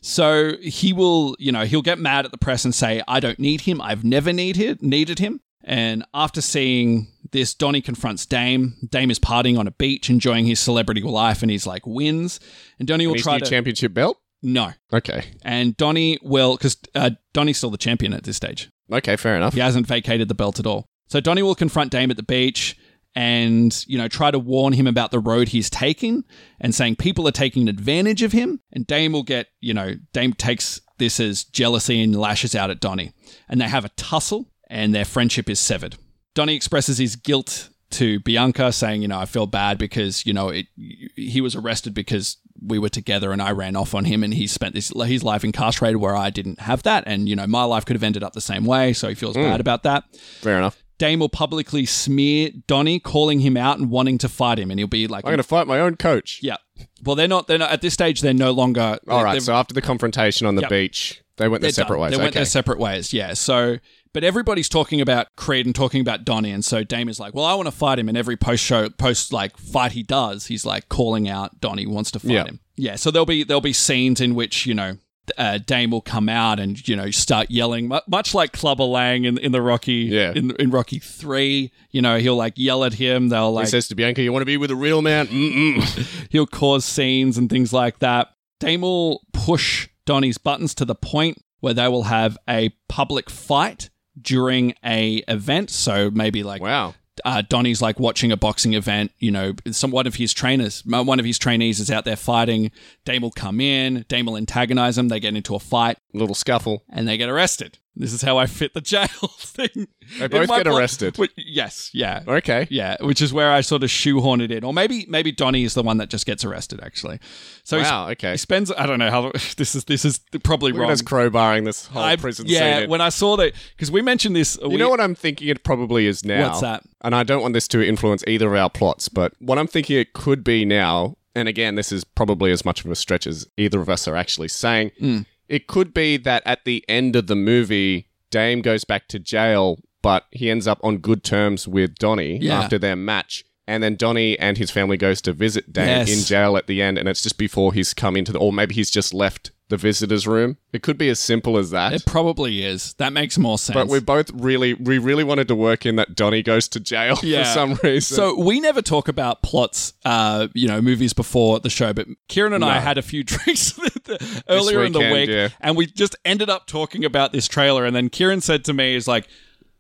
So he will, you know, he'll get mad at the press and say, I don't need him. I've never needed needed him. And after seeing this, Donnie confronts Dame. Dame is partying on a beach, enjoying his celebrity life, and he's like wins. And Donnie will And try to championship belt? no. Okay. And Donnie will because uh, Donnie's still the champion at this stage. Okay, fair enough. He hasn't vacated the belt at all. So Donnie will confront Dame at the beach and, you know, try to warn him about the road he's taking and saying people are taking advantage of him. And Dame will get, you know, Dame takes this as jealousy and lashes out at Donnie. And they have a tussle and their friendship is severed. Donnie expresses his guilt to Bianca, saying, you know, I feel bad because, you know, it, he was arrested because we were together and I ran off on him and he spent this, his life incarcerated where I didn't have that. And, you know, my life could have ended up the same way. So he feels hmm. bad about that. Fair enough. Dame will publicly smear Donnie, calling him out and wanting to fight him. And he'll be like, I'm going to fight my own coach. yeah. Well, they're not, they're not, at this stage, they're no longer. All right, so after the confrontation on the Yep. beach, they went their separate done. ways. They went their separate ways, yeah. So, but everybody's talking about Creed and talking about Donnie, and so Dame is like, "Well, I want to fight him." And every post show, post like fight he does, he's like calling out Donnie wants to fight Yeah. him. Yeah. So there'll be there'll be scenes in which you know. Uh, Dame will come out and you know start yelling, much like Clubber Lang in, in the Rocky, Yeah. in, in Rocky Three. You know he'll like yell at him. They'll like he says to Bianca, "You want to be with a real man?" Mm-mm. *laughs* he'll cause scenes and things like that. Dame will push Donnie's buttons to the point where they will have a public fight during a event. So maybe like Wow. Uh, Donnie's like watching a boxing event. You know, some one of his trainers, one of his trainees is out there fighting. Dame will come in. Dame will antagonize him. They get into a fight Little scuffle. and they get arrested. This is how I fit the jail *laughs* thing. They both get plot. arrested. Which- yes, yeah. Okay. Yeah, which is where I sort of shoehorn it in, or maybe maybe Donnie is the one that just gets arrested. Actually, so Wow. Okay. he spends. I don't know how *laughs* this is. This is probably Look wrong. us crowbarring this whole I- prison yeah, scene. when I saw that, because we mentioned this. you know what I'm thinking it probably is now? What's that? And I don't want this to influence either of our plots, but what I'm thinking it could be now, and again, this is probably as much of a stretch as either of us are actually saying, Hmm. It could be that at the end of the movie, Dame goes back to jail, but he ends up on good terms with Donnie Yeah. after their match. And then Donnie and his family goes to visit Dame Yes. in jail at the end, and it's just before he's come into the, or maybe he's just left the visitor's room. It could be as simple as that. It probably is. That makes more sense. But we both really, we really wanted to work in that Donnie goes to jail *laughs* Yeah. for some reason. So we never talk about plots, uh, you know, movies before the show. But Kieran and I had a few *laughs* drinks *laughs* earlier in the week, yeah. and we just ended up talking about this trailer. And then Kieran said to me, "Is like,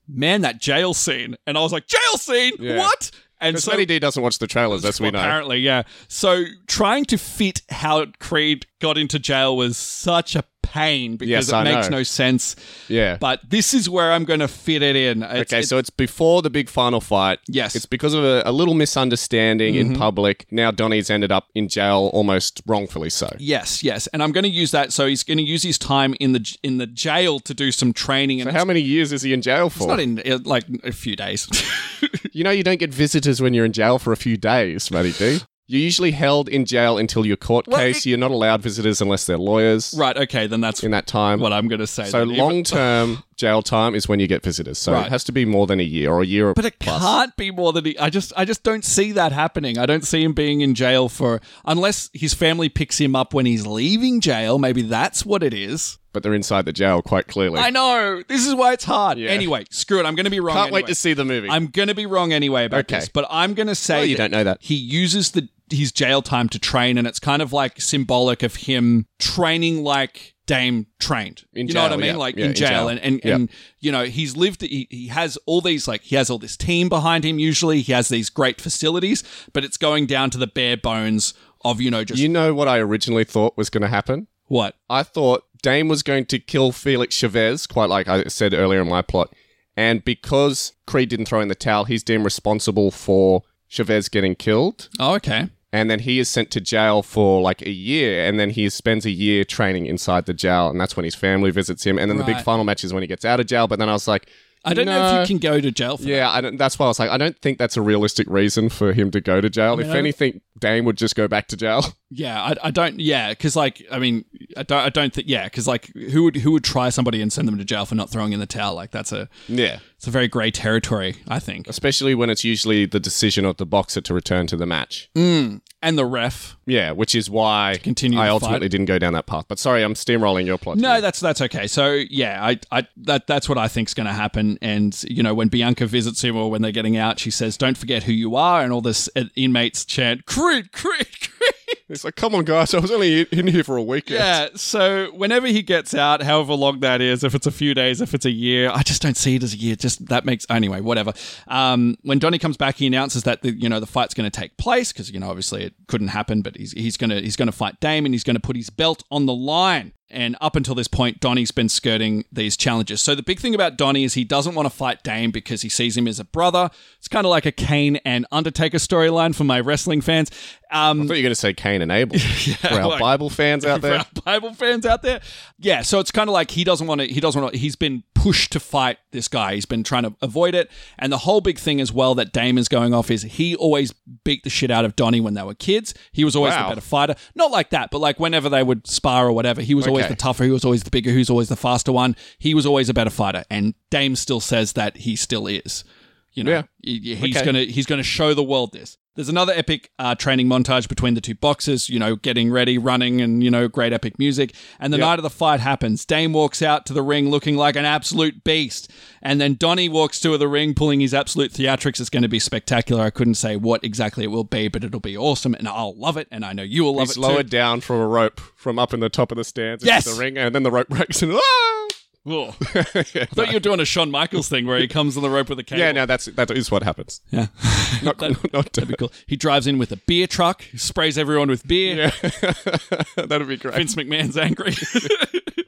man, that jail scene," and I was like, "Jail scene? Yeah. What?" And so Matty D doesn't watch the trailers, as we know. apparently, yeah. So trying to fit how Creed got into jail was such a pain because Yes, it I makes know. no sense. Yeah. But this is where I'm going to fit it in. It's- okay, it's- so it's before the big final fight. Yes. Mm-hmm. It's because of a, a little misunderstanding in public. Now Donnie's ended up in jail almost wrongfully so. Yes, yes, and I'm going to use that. So he's going to use his time in the in the jail to do some training, and So how many years is he in jail it's for? not in uh, like a few days. *laughs* you know you don't get visitors when you're in jail for a few days, Matty D. You're usually held in jail until your court case. You're not allowed visitors unless they're lawyers right? Okay, then that's in that time. what I'm going to say. so then. Even- long term, *laughs* jail time is when you get visitors. So Right. it has to be more than a year or a year But it can't be more than he, I just I just don't see that happening. I don't see him being in jail for unless his family picks him up when he's leaving jail. Maybe that's what it is. But they're inside the jail quite clearly. I know. This is why it's hard. Yeah. Anyway, screw it. I'm going to be wrong. Can't anyway. wait to see the movie. I'm going to be wrong anyway about Okay. this, but I'm going to say Well, you that don't know that. he uses the his jail time to train, and it's kind of like symbolic of him training like Dame trained. In you know what I mean? yeah. Like Yeah, in in jail, jail. and and, Yeah. and you know he's lived. He, he has all these like he has all this team behind him. Usually, he has these great facilities, but it's going down to the bare bones of you know just you know what I originally thought was going to happen? what I thought Dame was going to kill Felix Chavez, quite like I said earlier in my plot. And because Creed didn't throw in the towel, he's deemed responsible for Chavez getting killed. Oh, okay. And then he is sent to jail for like a year. And then he spends a year training inside the jail. And that's when his family visits him. And then the big Right. final match is when he gets out of jail. But then I was like, I don't know if you can go to jail for that. Yeah, I don't, that's why I was like, I don't think that's a realistic reason for him to go to jail. if I- anything, Dame would just go back to jail. *laughs* Yeah, I, I don't. Yeah, because like I mean, I don't. I don't think. Yeah, because like who would who would try somebody and send them to jail for not throwing in the towel? Like that's a yeah. it's a very grey territory. I think. Especially when it's usually the decision of the boxer to return to the match. Mm. And the ref. Yeah, which is why continue I ultimately fight. didn't go down that path. But sorry, I'm steamrolling your plot. No, here. that's that's okay. So yeah, I, I that that's what I think's going to happen. And you know, when Bianca visits him or when they're getting out, she says, "Don't forget who you are," and all this uh, inmates chant, "Creed, Creed, Creed." It's like, come on, guys, I was only in here for a weekend. Yeah, so whenever he gets out, however long that is, if it's a few days, if it's a year, I just don't see it as a year. Just that makes anyway, whatever. Um, when Donnie comes back, he announces that the you know the fight's going to take place because you know obviously it couldn't happen, but he's he's gonna he's gonna fight Dame and he's gonna put his belt on the line. And up until this point, Donnie's been skirting these challenges. So the big thing about Donnie is he doesn't want to fight Dame because he sees him as a brother. It's kind of like a Kane and Undertaker storyline for my wrestling fans. Um, I thought you were going to say Cain and Abel *laughs* for our like- Bible fans out *laughs* for there. our Bible fans out there. Yeah, so it's kind of like he doesn't want to. He doesn't want to. He's been pushed to fight this guy. He's been trying to avoid it. And the whole big thing as well that Dame is going off is he always beat the shit out of Donnie when they were kids. He was always Wow. the better fighter. Not like that, but like whenever they would spar or whatever, he was always Okay. the tougher. He was always the bigger. Was always the faster one. He was always a better fighter. And Dame still says that he still is. You know, Yeah. he- he's Okay. gonna he's gonna show the world this. There's another epic uh, training montage between the two boxers, you know, getting ready, running, and you know, great epic music. And the Yep. night of the fight happens. Dame walks out to the ring looking like an absolute beast, and then Donnie walks to the ring pulling his absolute theatrics. It's going to be spectacular. I couldn't say what exactly it will be, but it'll be awesome, and I'll love it, and I know you will love it. He's it lowered too. down from a rope from up in the top of the stands Yes! into the ring, and then the rope breaks and *laughs* ah! Ugh. *laughs* I thought you were doing a Shawn Michaels thing where he comes on the rope with a cable. yeah, no, that's that is what happens. yeah. *laughs* Not, *laughs* not, That'd be cool. He drives in with a beer truck, sprays everyone with beer. yeah, that'd be great. Vince McMahon's angry.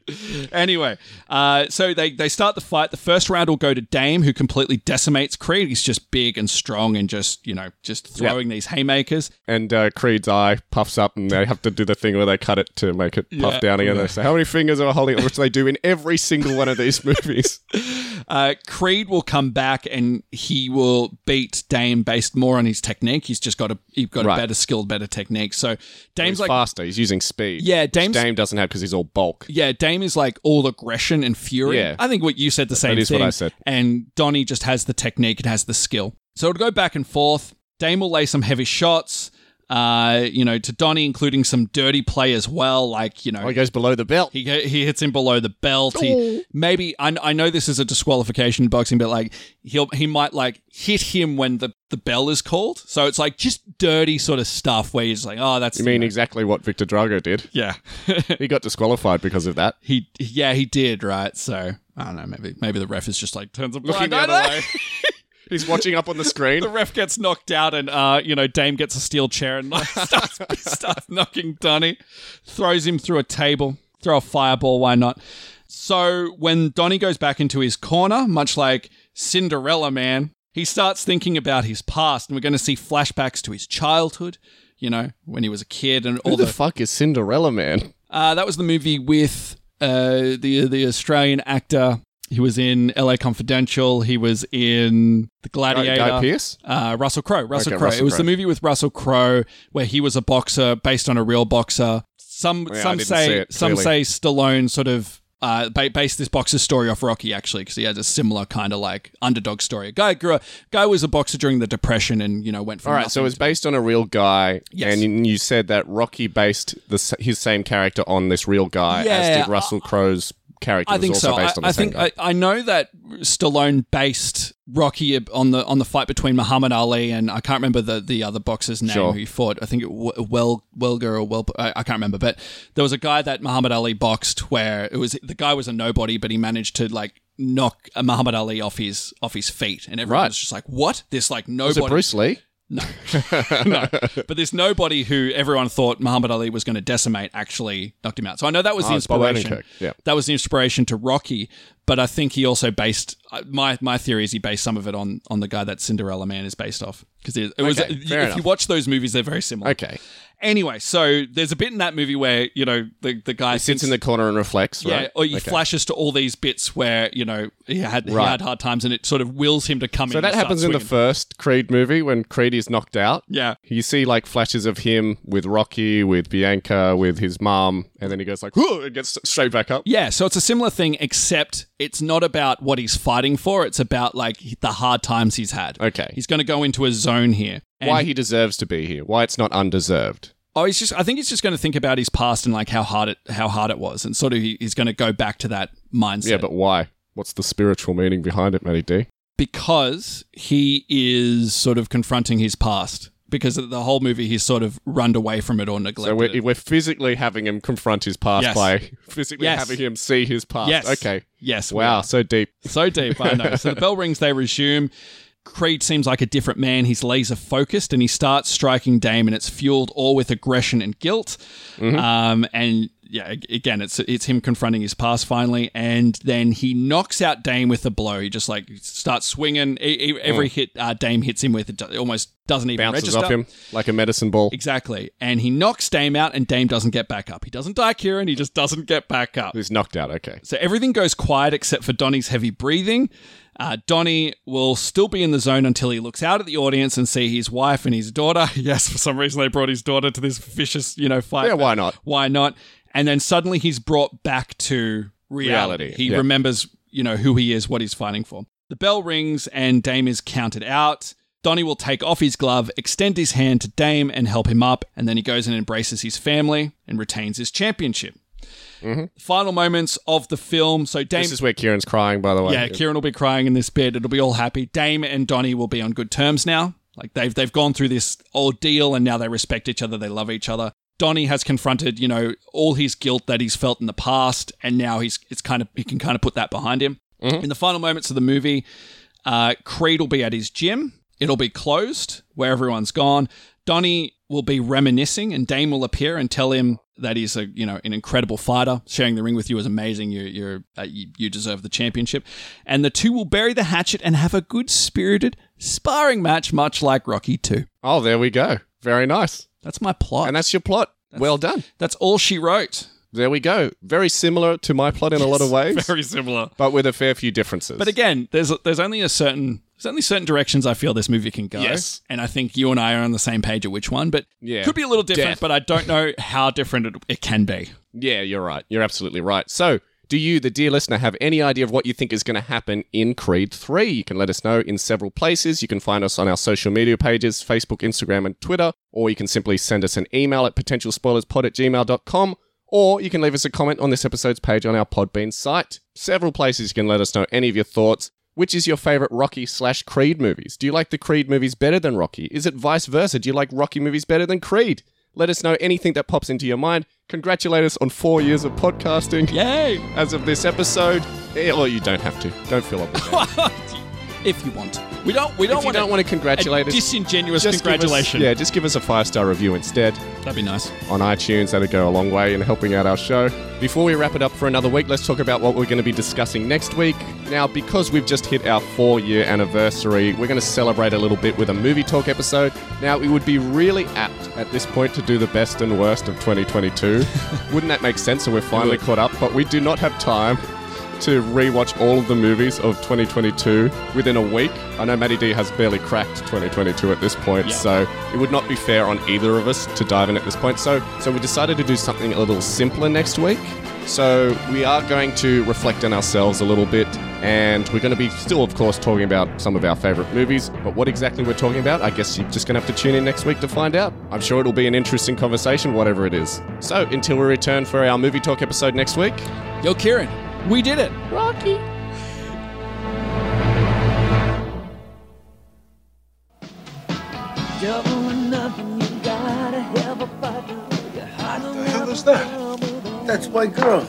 *laughs* anyway, uh, so they, they start the fight. The first round will go to Dame, who completely decimates Creed. He's just big and strong and just, you know, just throwing these haymakers. and uh, Creed's eye puffs up, and they have to do the thing where they cut it to make it puff Yeah. down again. They say, "How many fingers are holding?" it?" Which they do in every single one of these movies. *laughs* Uh, Creed will come back and he will beat Dame based more on his technique. He's just got a he's got Right. a better skill, better technique. So Dame's He's like faster. He's using speed. Yeah, Dame's- Dame doesn't have because he's all bulk. Yeah, Dame is like all aggression and fury. Yeah. I think what you said the same is thing. what I said. And Donnie just has the technique and has the skill. So it'll go back and forth. Dame will lay some heavy shots, uh, you know, to Donnie, including some dirty play as well. Like, you know, Oh, he goes below the belt. he, he hits him below the belt. He maybe I, I know this is a disqualification in boxing, but like he'll he might like hit him when the, the bell is called. So it's like just dirty sort of stuff where he's like, oh, that's You mean know, exactly what Viktor Drago did? yeah. He got disqualified because of that. He yeah he did right. So I don't know. Maybe maybe the ref is just like turns a Looking blind the eye other way. *laughs* He's watching up on the screen. *laughs* The ref gets knocked out, and uh, you know Dame gets a steel chair and like, *laughs* starts, *laughs* starts knocking Donnie, throws him through a table, throw a fireball. Why not? So when Donnie goes back into his corner, much like Cinderella Man, he starts thinking about his past, and we're going to see flashbacks to his childhood. You know, when he was a kid, and all Who the the fuck is Cinderella Man? Uh, that was the movie with uh, the the Australian actor. He was in L.A. Confidential. He was in The Gladiator. Guy Pearce? Uh, Russell Crowe. Russell Okay, Crowe. It was the movie with Russell Crowe where he was a boxer based on a real boxer. Some Yeah, some say it, some say Stallone sort of uh, ba- based this boxer's story off Rocky actually because he has a similar kind of like underdog story. A guy grew up, guy was a boxer during the depression and you know went from All right, so it was based on a real guy, Yes. and you- said that Rocky based the, his same character on this real guy, as did Russell Crowe's character I think so. I, I think. I, I know that Stallone based Rocky on the on the fight between Muhammad Ali and I can't remember the, the other boxer's name Sure. who he fought. I think it w- well Welger or well I, I can't remember, but there was a guy that Muhammad Ali boxed where it was the guy was a nobody, but he managed to like knock uh, Muhammad Ali off his off his feet, and everyone Right. was just like, "What? This like nobody. was nobody." it Bruce Lee? No, *laughs* no. but there's nobody who everyone thought Muhammad Ali was going to decimate actually knocked him out. So I know that was the Oh, it's inspiration. Yeah. That was the inspiration to Rocky, but I think he also based uh, my my theory is he based some of it on on the guy that Cinderella Man is based off because it, it was Okay, if fair you watch those movies they're very similar. Okay, Anyway, so there's a bit in that movie where you know the the guy he sits in the corner and reflects. yeah, right? or he Okay. flashes to all these bits where you know he had he Right. had hard times, and it sort of wills him to come in. So that happens in the first Creed movie when Creed is knocked out. Yeah. You see like flashes of him with Rocky, with Bianca, with his mum, and then he goes like, "Whoa," and gets straight back up. Yeah, so it's a similar thing, except it's not about what he's fighting for. It's about like the hard times he's had. Okay. he's going to go into a zone here. And- Why he deserves to be here? Why it's not undeserved? Oh, he's just. I think he's just going to think about his past and like how hard it how hard it was, and sort of he, he's going to go back to that mindset. Yeah, but why? What's the spiritual meaning behind it, Matty D? because he is sort of confronting his past. Because the whole movie, he's sort of runned away from it or neglected So we're, it. we're physically having him confront his past Yes. by *laughs* physically Yes. having him see his past. Yes. Okay. Yes. Wow, so deep. *laughs* So deep, I know. So the *laughs* bell rings, they resume. Creed seems like a different man. He's laser focused and he starts striking Dame, and it's fueled all with aggression and guilt. Um, and yeah, again, it's it's him confronting his past finally, and then he knocks out Dame with a blow. He just like starts swinging. Every hit uh, Dame hits him with, it it almost doesn't even Bounces register. off him like a medicine ball. Exactly, and he knocks Dame out, and Dame doesn't get back up. He doesn't die, Kieran. He just doesn't get back up. He's knocked out. Okay. So everything goes quiet except for Donnie's heavy breathing. Uh, Donnie will still be in the zone until he looks out at the audience and see his wife and his daughter. *laughs* Yes, for some reason they brought his daughter to this vicious, you know, fight. Yeah, why not? Why not? And then suddenly he's brought back to reality. Reality, He yeah. remembers, you know, who he is, what he's fighting for. The bell rings and Dame is counted out. Donnie will take off his glove, extend his hand to Dame, and help him up. And then he goes and embraces his family and retains his championship. Final moments of the film. So Dame, Mm-hmm. This is where Kieran's crying, by the way. yeah, Kieran will be crying in this bit. It'll be all happy. Dame and Donnie will be on good terms now. Like they've they've gone through this ordeal and now they respect each other. They love each other. Donnie has confronted, you know, all his guilt that he's felt in the past, and now he's it's kind of he can kind of put that behind him. In the final moments of the movie, uh, Creed will be at his gym. It'll be closed where everyone's gone. Donnie will be reminiscing, and Dame will appear and tell him that he's a you know an incredible fighter. Sharing the ring with you is amazing. You you're uh, you, you deserve the championship. And the two will bury the hatchet and have a good spirited sparring match, much like Rocky Two. Oh, there we go. Very nice. That's my plot. And that's your plot. well done. That's all she wrote. There we go. Very similar to my plot in a lot of *laughs* ways, Very similar. but with a fair few differences. But again, there's there's only a certain there's only certain directions I feel this movie can go. Yes. And I think you and I are on the same page of which one, but Yeah. could be a little different, Death. but I don't know how different it, it can be. Yeah, you're right. You're absolutely right. So, do you, the dear listener, have any idea of what you think is going to happen in Creed 3? You can let us know in several places. You can find us on our social media pages Facebook, Instagram, and Twitter, or you can simply send us an email at potentialspoilerspod at gmail.com, or you can leave us a comment on this episode's page on our Podbean site. Several places you can let us know any of your thoughts. Which is your favorite Rocky slash Creed movies? Do you like the Creed movies better than Rocky? Is it vice versa? Do you like Rocky movies better than Creed? Let us know anything that pops into your mind. Congratulate us on four years of podcasting Yay! as of this episode. Eh, Well, you don't have to. Don't feel obligated. *laughs* if you want. We don't we don't want don't want to congratulate us, disingenuous just give us- congratulation. yeah, just give us a five star review instead That'd be nice. on iTunes. That'd go a long way in helping out our show. Before we wrap it up for another week, let's talk about what we're going to be discussing next week. Now, because we've just hit our four year anniversary, we're going to celebrate a little bit with a movie talk episode. Now, it would be really apt at this point to do the best and worst of 2022. *laughs* Wouldn't that make sense? So we're finally caught up, but we do not have time. To rewatch all of the movies of 2022 within a week. I know Matty D has barely cracked 2022 at this point, Yeah. so it would not be fair on either of us to dive in at this point. So, so we decided to do something a little simpler next week. So we are going to reflect on ourselves a little bit, and we're going to be still, of course, talking about some of our favorite movies. But what exactly we're talking about, I guess you're just going to have to tune in next week to find out. I'm sure it'll be an interesting conversation, whatever it is. So until we return for our movie talk episode next week, Yo, Kieran, we did it. Rocky. What the hell is that? That's my girl.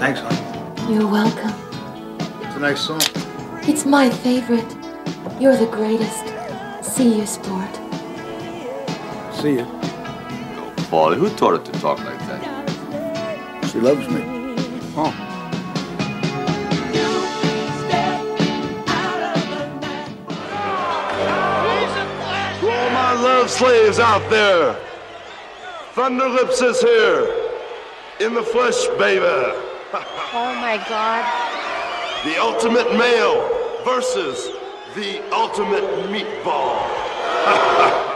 Thanks, honey. You're welcome. It's a nice song. It's my favorite. You're the greatest. See you, sport. See ya. Paulie, who taught it to talk like that? She loves me. Oh. To all my love slaves out there, Thunder Lips is here. In the flesh, baby. *laughs* Oh my god. The ultimate male versus the ultimate meatball. *laughs*